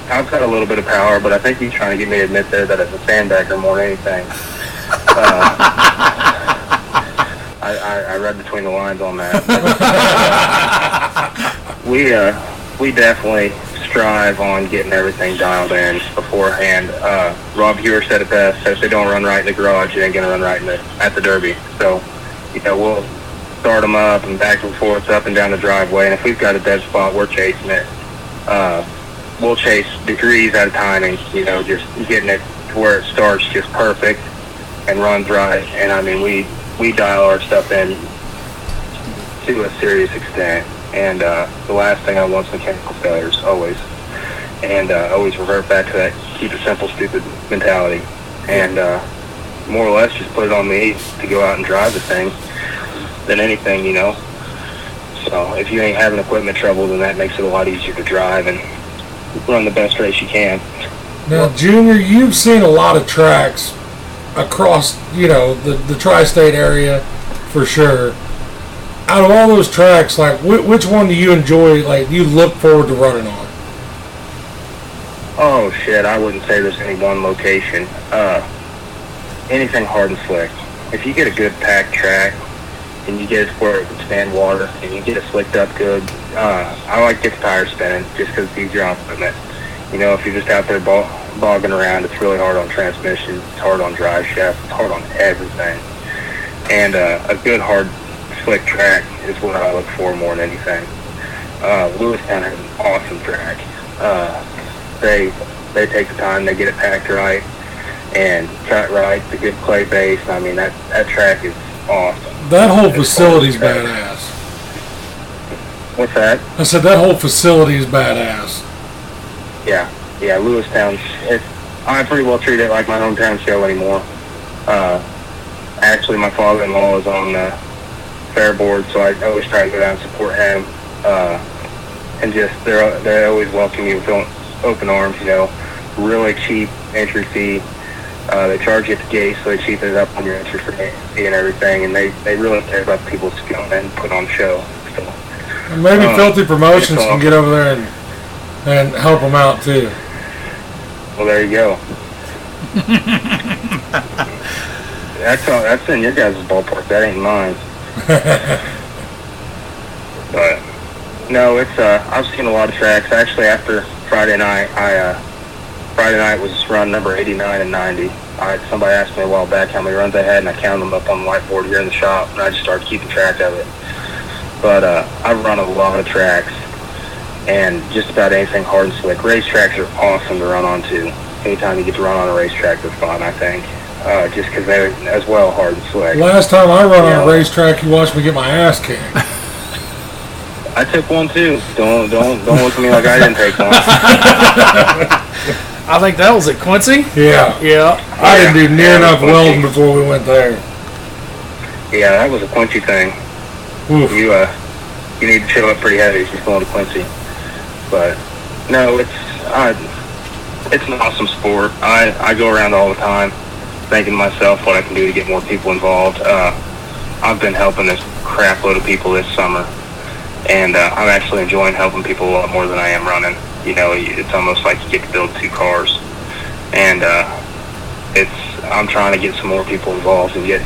I've got a little bit of power, but I think he's trying to get me to admit there that it's a sandbagger more than anything. Uh, I, I, I read between the lines on that. we uh, we definitely strive on getting everything dialed in beforehand. Uh, Rob Hewer said it best: if they don't run right in the garage, it ain't gonna run right in the, at the Derby. So, you know, we'll start them up and back and forth, up and down the driveway. And if we've got a dead spot, we're chasing it. Uh, we'll chase degrees at a time, and you know, just getting it to where it starts just perfect and runs right. And I mean, we we dial our stuff in to a serious extent. And uh, the last thing I want is mechanical failures, always. And uh, always revert back to that keep it simple, stupid mentality. And uh, more or less just put it on me to go out and drive the thing than anything, you know. So if you ain't having equipment trouble, then that makes it a lot easier to drive and run the best race you can. Now, Junior, you've seen a lot of tracks across, you know, the, the tri-state area for sure. Out of all those tracks, like, wh- which one do you enjoy, like, you look forward to running on? Oh shit, I wouldn't say there's any one location. Uh, anything hard and slick. If you get a good packed track and you get it where it can stand water and you get it slicked up good, uh, I like to get the tires spinning just because it's easier on equipment. You know, if you're just out there bo- bogging around, it's really hard on transmission, it's hard on drive shaft, it's hard on everything. And uh, a good hard slick track is what I look for more than anything. Uh, Lewistown has an awesome track. Uh, they they take the time, they get it packed right, and cut right, the good clay base. I mean that that track is awesome. That whole As far as facility's badass. What's that? I said that whole facility is badass. Yeah, yeah, Lewistown. It's I pretty well treat it like my hometown show anymore. Uh, actually, my father-in-law is on the fair board, so I always try to go down and support him. Uh, and just they're they always welcome you with open arms. You know, really cheap entry fee. Uh, they charge you at the gate, so they cheapen it up on your entry fee and everything. And they, they really care about people's come and put on show. Maybe Uh, Filthy Promotions can get over there and, and help them out, too. well, there you go. that's all, that's in your guys' ballpark. That ain't mine. but no, it's uh, I've seen a lot of tracks. Actually, after Friday night, I uh, Friday night was run number 89 and 90. I, somebody asked me a while back how many runs I had, and I counted them up on the whiteboard here in the shop, and I just started keeping track of it. But uh, I've run a lot of tracks, and just about anything hard and slick. Racetracks are awesome to run on too. Anytime you get to run on a racetrack, they're fun. I think, uh, just because they're as well hard and slick. Last time I run on Yeah. a racetrack, you watched me get my ass kicked. I took one too. Don't don't don't look at me like I didn't take one. I think that was at Quincy. Yeah. Yeah. I didn't do near Yeah, enough Quincy. welding before we went there. Yeah, that was a Quincy thing. Oof. You uh, you need to chill up pretty heavy if you're going to Quincy. But no, it's uh, it's an awesome sport. I I go around all the time, thinking to myself what I can do to get more people involved. Uh, I've been helping this crap load of people this summer, and uh, I'm actually enjoying helping people a lot more than I am running. You know, it's almost like you get to build two cars, and uh, it's I'm trying to get some more people involved and get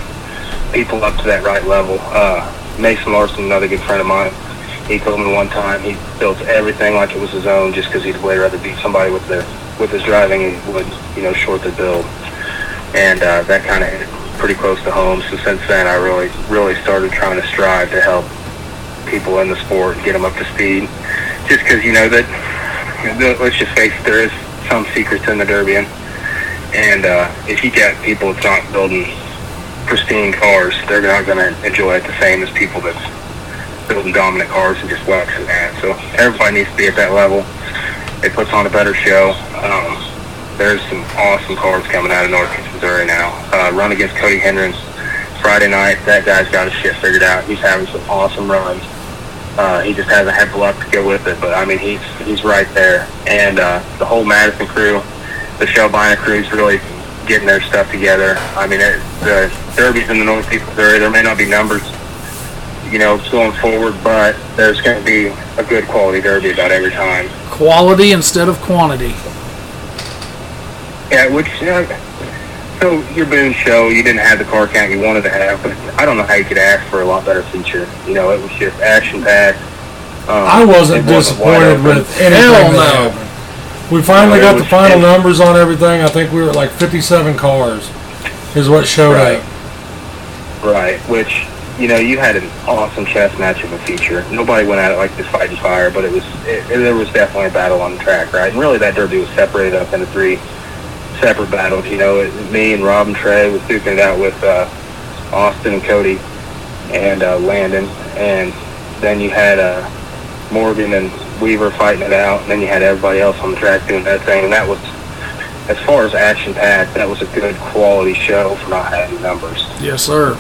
people up to that right level. Uh, Mason Larson, another good friend of mine, he told me one time he built everything like it was his own just because he'd way rather beat somebody with their with his driving and would you know short their build. And uh, that kind of pretty close to home. So since then, I really, really started trying to strive to help people in the sport get them up to speed. Just because you know that, the, let's just face it, there is some secrets in the Derby, and, and uh, if you get people that's not building pristine cars, they're not going to enjoy it the same as people that's building dominant cars and just waxing that. So everybody needs to be at that level. It puts on a better show. Um, there's some awesome cars coming out of Northeast Missouri now. Uh, run against Cody Hendricks Friday night. That guy's got his shit figured out. He's having some awesome runs. Uh, he just hasn't had the luck to go with it, but I mean he's he's right there. And uh, the whole Madison crew, the Shelbina crew is really getting their stuff together. I mean it, the derbies in the Northeast Missouri, there may not be numbers, you know, going forward, but there's going to be a good quality derby about every time. Quality instead of quantity. Yeah, which uh, so your Boone show, you didn't have the car count you wanted to have, but I don't know how you could ask for a lot better feature. You know, it was just action packed. Um, I wasn't disappointed with anything Hell no. We finally got the final numbers on everything. I think we were at like 57 cars, is what showed Right. up. Right, which you know you had an awesome chess match of a feature. Nobody went at it like this fighting fire, but it was it, it- there was definitely a battle on the track, right? And really, that derby was separated up into three separate battles. You know, it, me and Rob and Trey was duking it out with uh, Austin and Cody and uh, Landon, and then you had uh, Morgan and Weaver fighting it out, and then you had everybody else on the track doing that thing, and that was. As far as action packed, that was a good quality show for not having numbers. Yes, sir.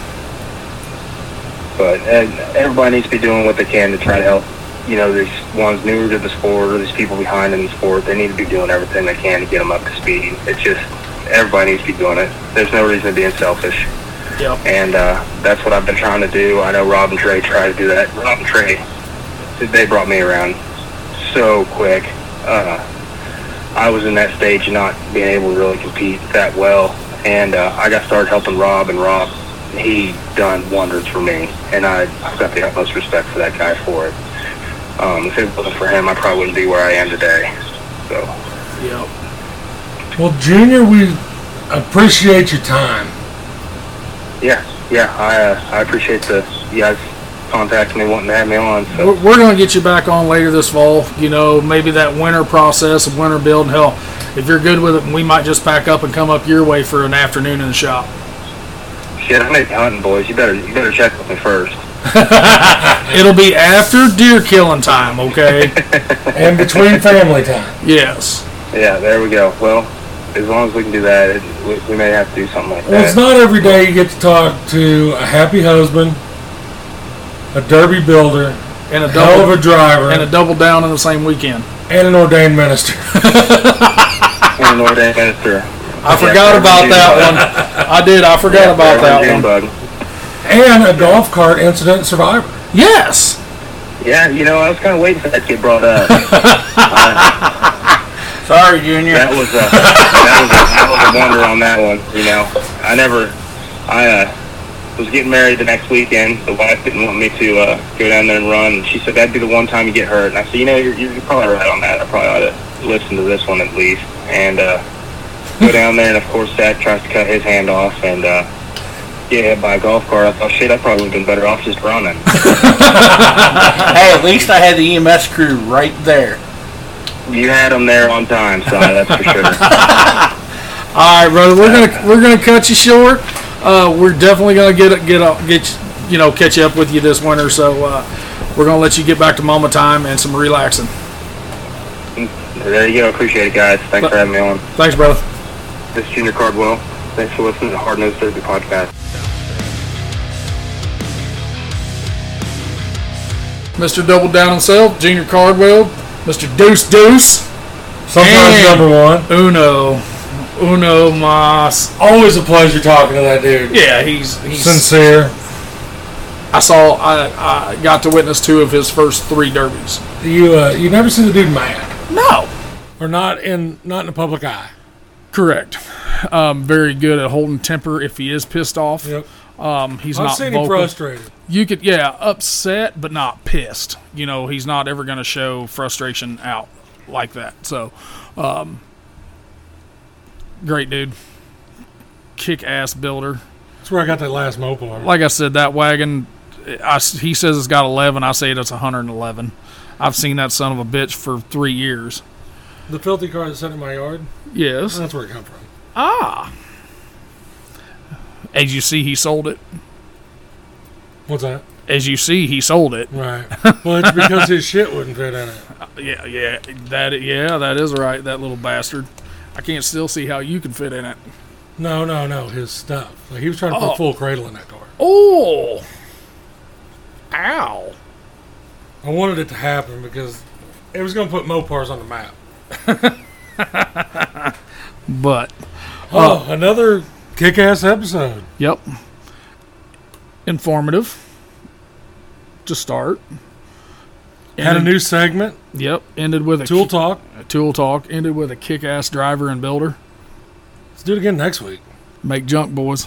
But and everybody needs to be doing what they can to try to help. You know, these ones newer to the sport or these people behind in the sport, they need to be doing everything they can to get them up to speed. It's just everybody needs to be doing it. There's no reason to be selfish, Yep. and uh, that's what I've been trying to do. I know Rob and Trey try to do that. Rob and Trey, they brought me around so quick. Uh, I was in that stage of not being able to really compete that well, and uh, I got started helping Rob, and Rob, he done wonders for me, and I, I've got the utmost respect for that guy for it. Um, if it wasn't for him, I probably wouldn't be where I am today. So, Yep. Well, Junior, we appreciate your time. yeah, yeah, I, uh, I appreciate the you guys contacting me, wanting to have me on. So, We're, we're going to get you back on later this fall. You know, maybe that winter process of winter build. Hell, if you're good with it, we might just pack up and come up your way for an afternoon in the shop. shit, I may be hunting, boys. You better, you better check with me first. It'll be after deer killing time, okay? And between family time. yes. Yeah, there we go. Well, as long as we can do that, it, we, we may have to do something like that. Well, it's not every day you get to talk to a happy husband, a derby builder, And a hell of double a driver, and a double down in the same weekend. and an ordained minister. And an ordained minister. I forgot about that one. I did. I forgot about that one. bug. and a golf cart incident survivor. Yes. Yeah, you know, I was kind of waiting for that to get brought up. Sorry, Junior. that was a that was a, that was a wonder on that one. You know, I never, I uh, was getting married the next weekend. The wife didn't want me to uh, go down there and run. And she said that'd be the one time you get hurt. And I said, you know, you're, you're probably right on that. I probably ought to listen to this one at least. And uh, go down there, and of course, Zach tries to cut his hand off and. Uh, get hit by a golf cart. I thought, shit, I probably would have been better off just running. Hey, at least I had the EMS crew right there. You had them there on time, so that's for sure. All right, brother. We're gonna we're gonna cut you short. Uh, we're definitely gonna get it- get get you know catch up with you this winter. So uh, we're gonna let you get back to mama time and some relaxing. there you go. Appreciate it, guys. Thanks for having me on. Thanks, brother. This is Junior Cardwell. Thanks for listening to Hard Nosed Derby podcast. Mr. Double Down himself, Junior Cardwell, Mr. Deuce Deuce, Sometimes And- number one. Uno, Uno Mas. Always a pleasure talking to that dude. Yeah, he's he's. Sincere. I saw I, I got to witness two of his first three derbies. You uh, you never seen the dude mad No, or not in not in the public eye. correct. Um, very good at holding temper if he is pissed off. Yep. Um, he's I've not seen him vocal. frustrated. You could, yeah, upset but not pissed. You know, he's not ever going to show frustration out like that. So, um, great dude, kick ass builder. That's where I got that last Mopar. Like I said, that wagon, I he says it's got 11. I say it's 111. I've seen that son of a bitch for three years. the filthy car that's in my yard. Yes. That's where it come from. Ah. As you see, he sold it. What's that? As you see, he sold it. Right. Well, it's because his shit wouldn't fit in it. Yeah, yeah, that yeah, that is right. That little bastard. I can't still see how you can fit in it. No, no, no. His stuff. Like he was trying to Oh. put full cradle in that car. Oh. Ow. I wanted it to happen because it was going to put Mopars on the map. But Oh, uh, another kick-ass episode. yep. Informative. To start. Had a new segment, Yep. Ended with a Tool ki- Talk. a tool talk. Ended with a kick ass driver and builder. Let's do it again next week. Make junk boys.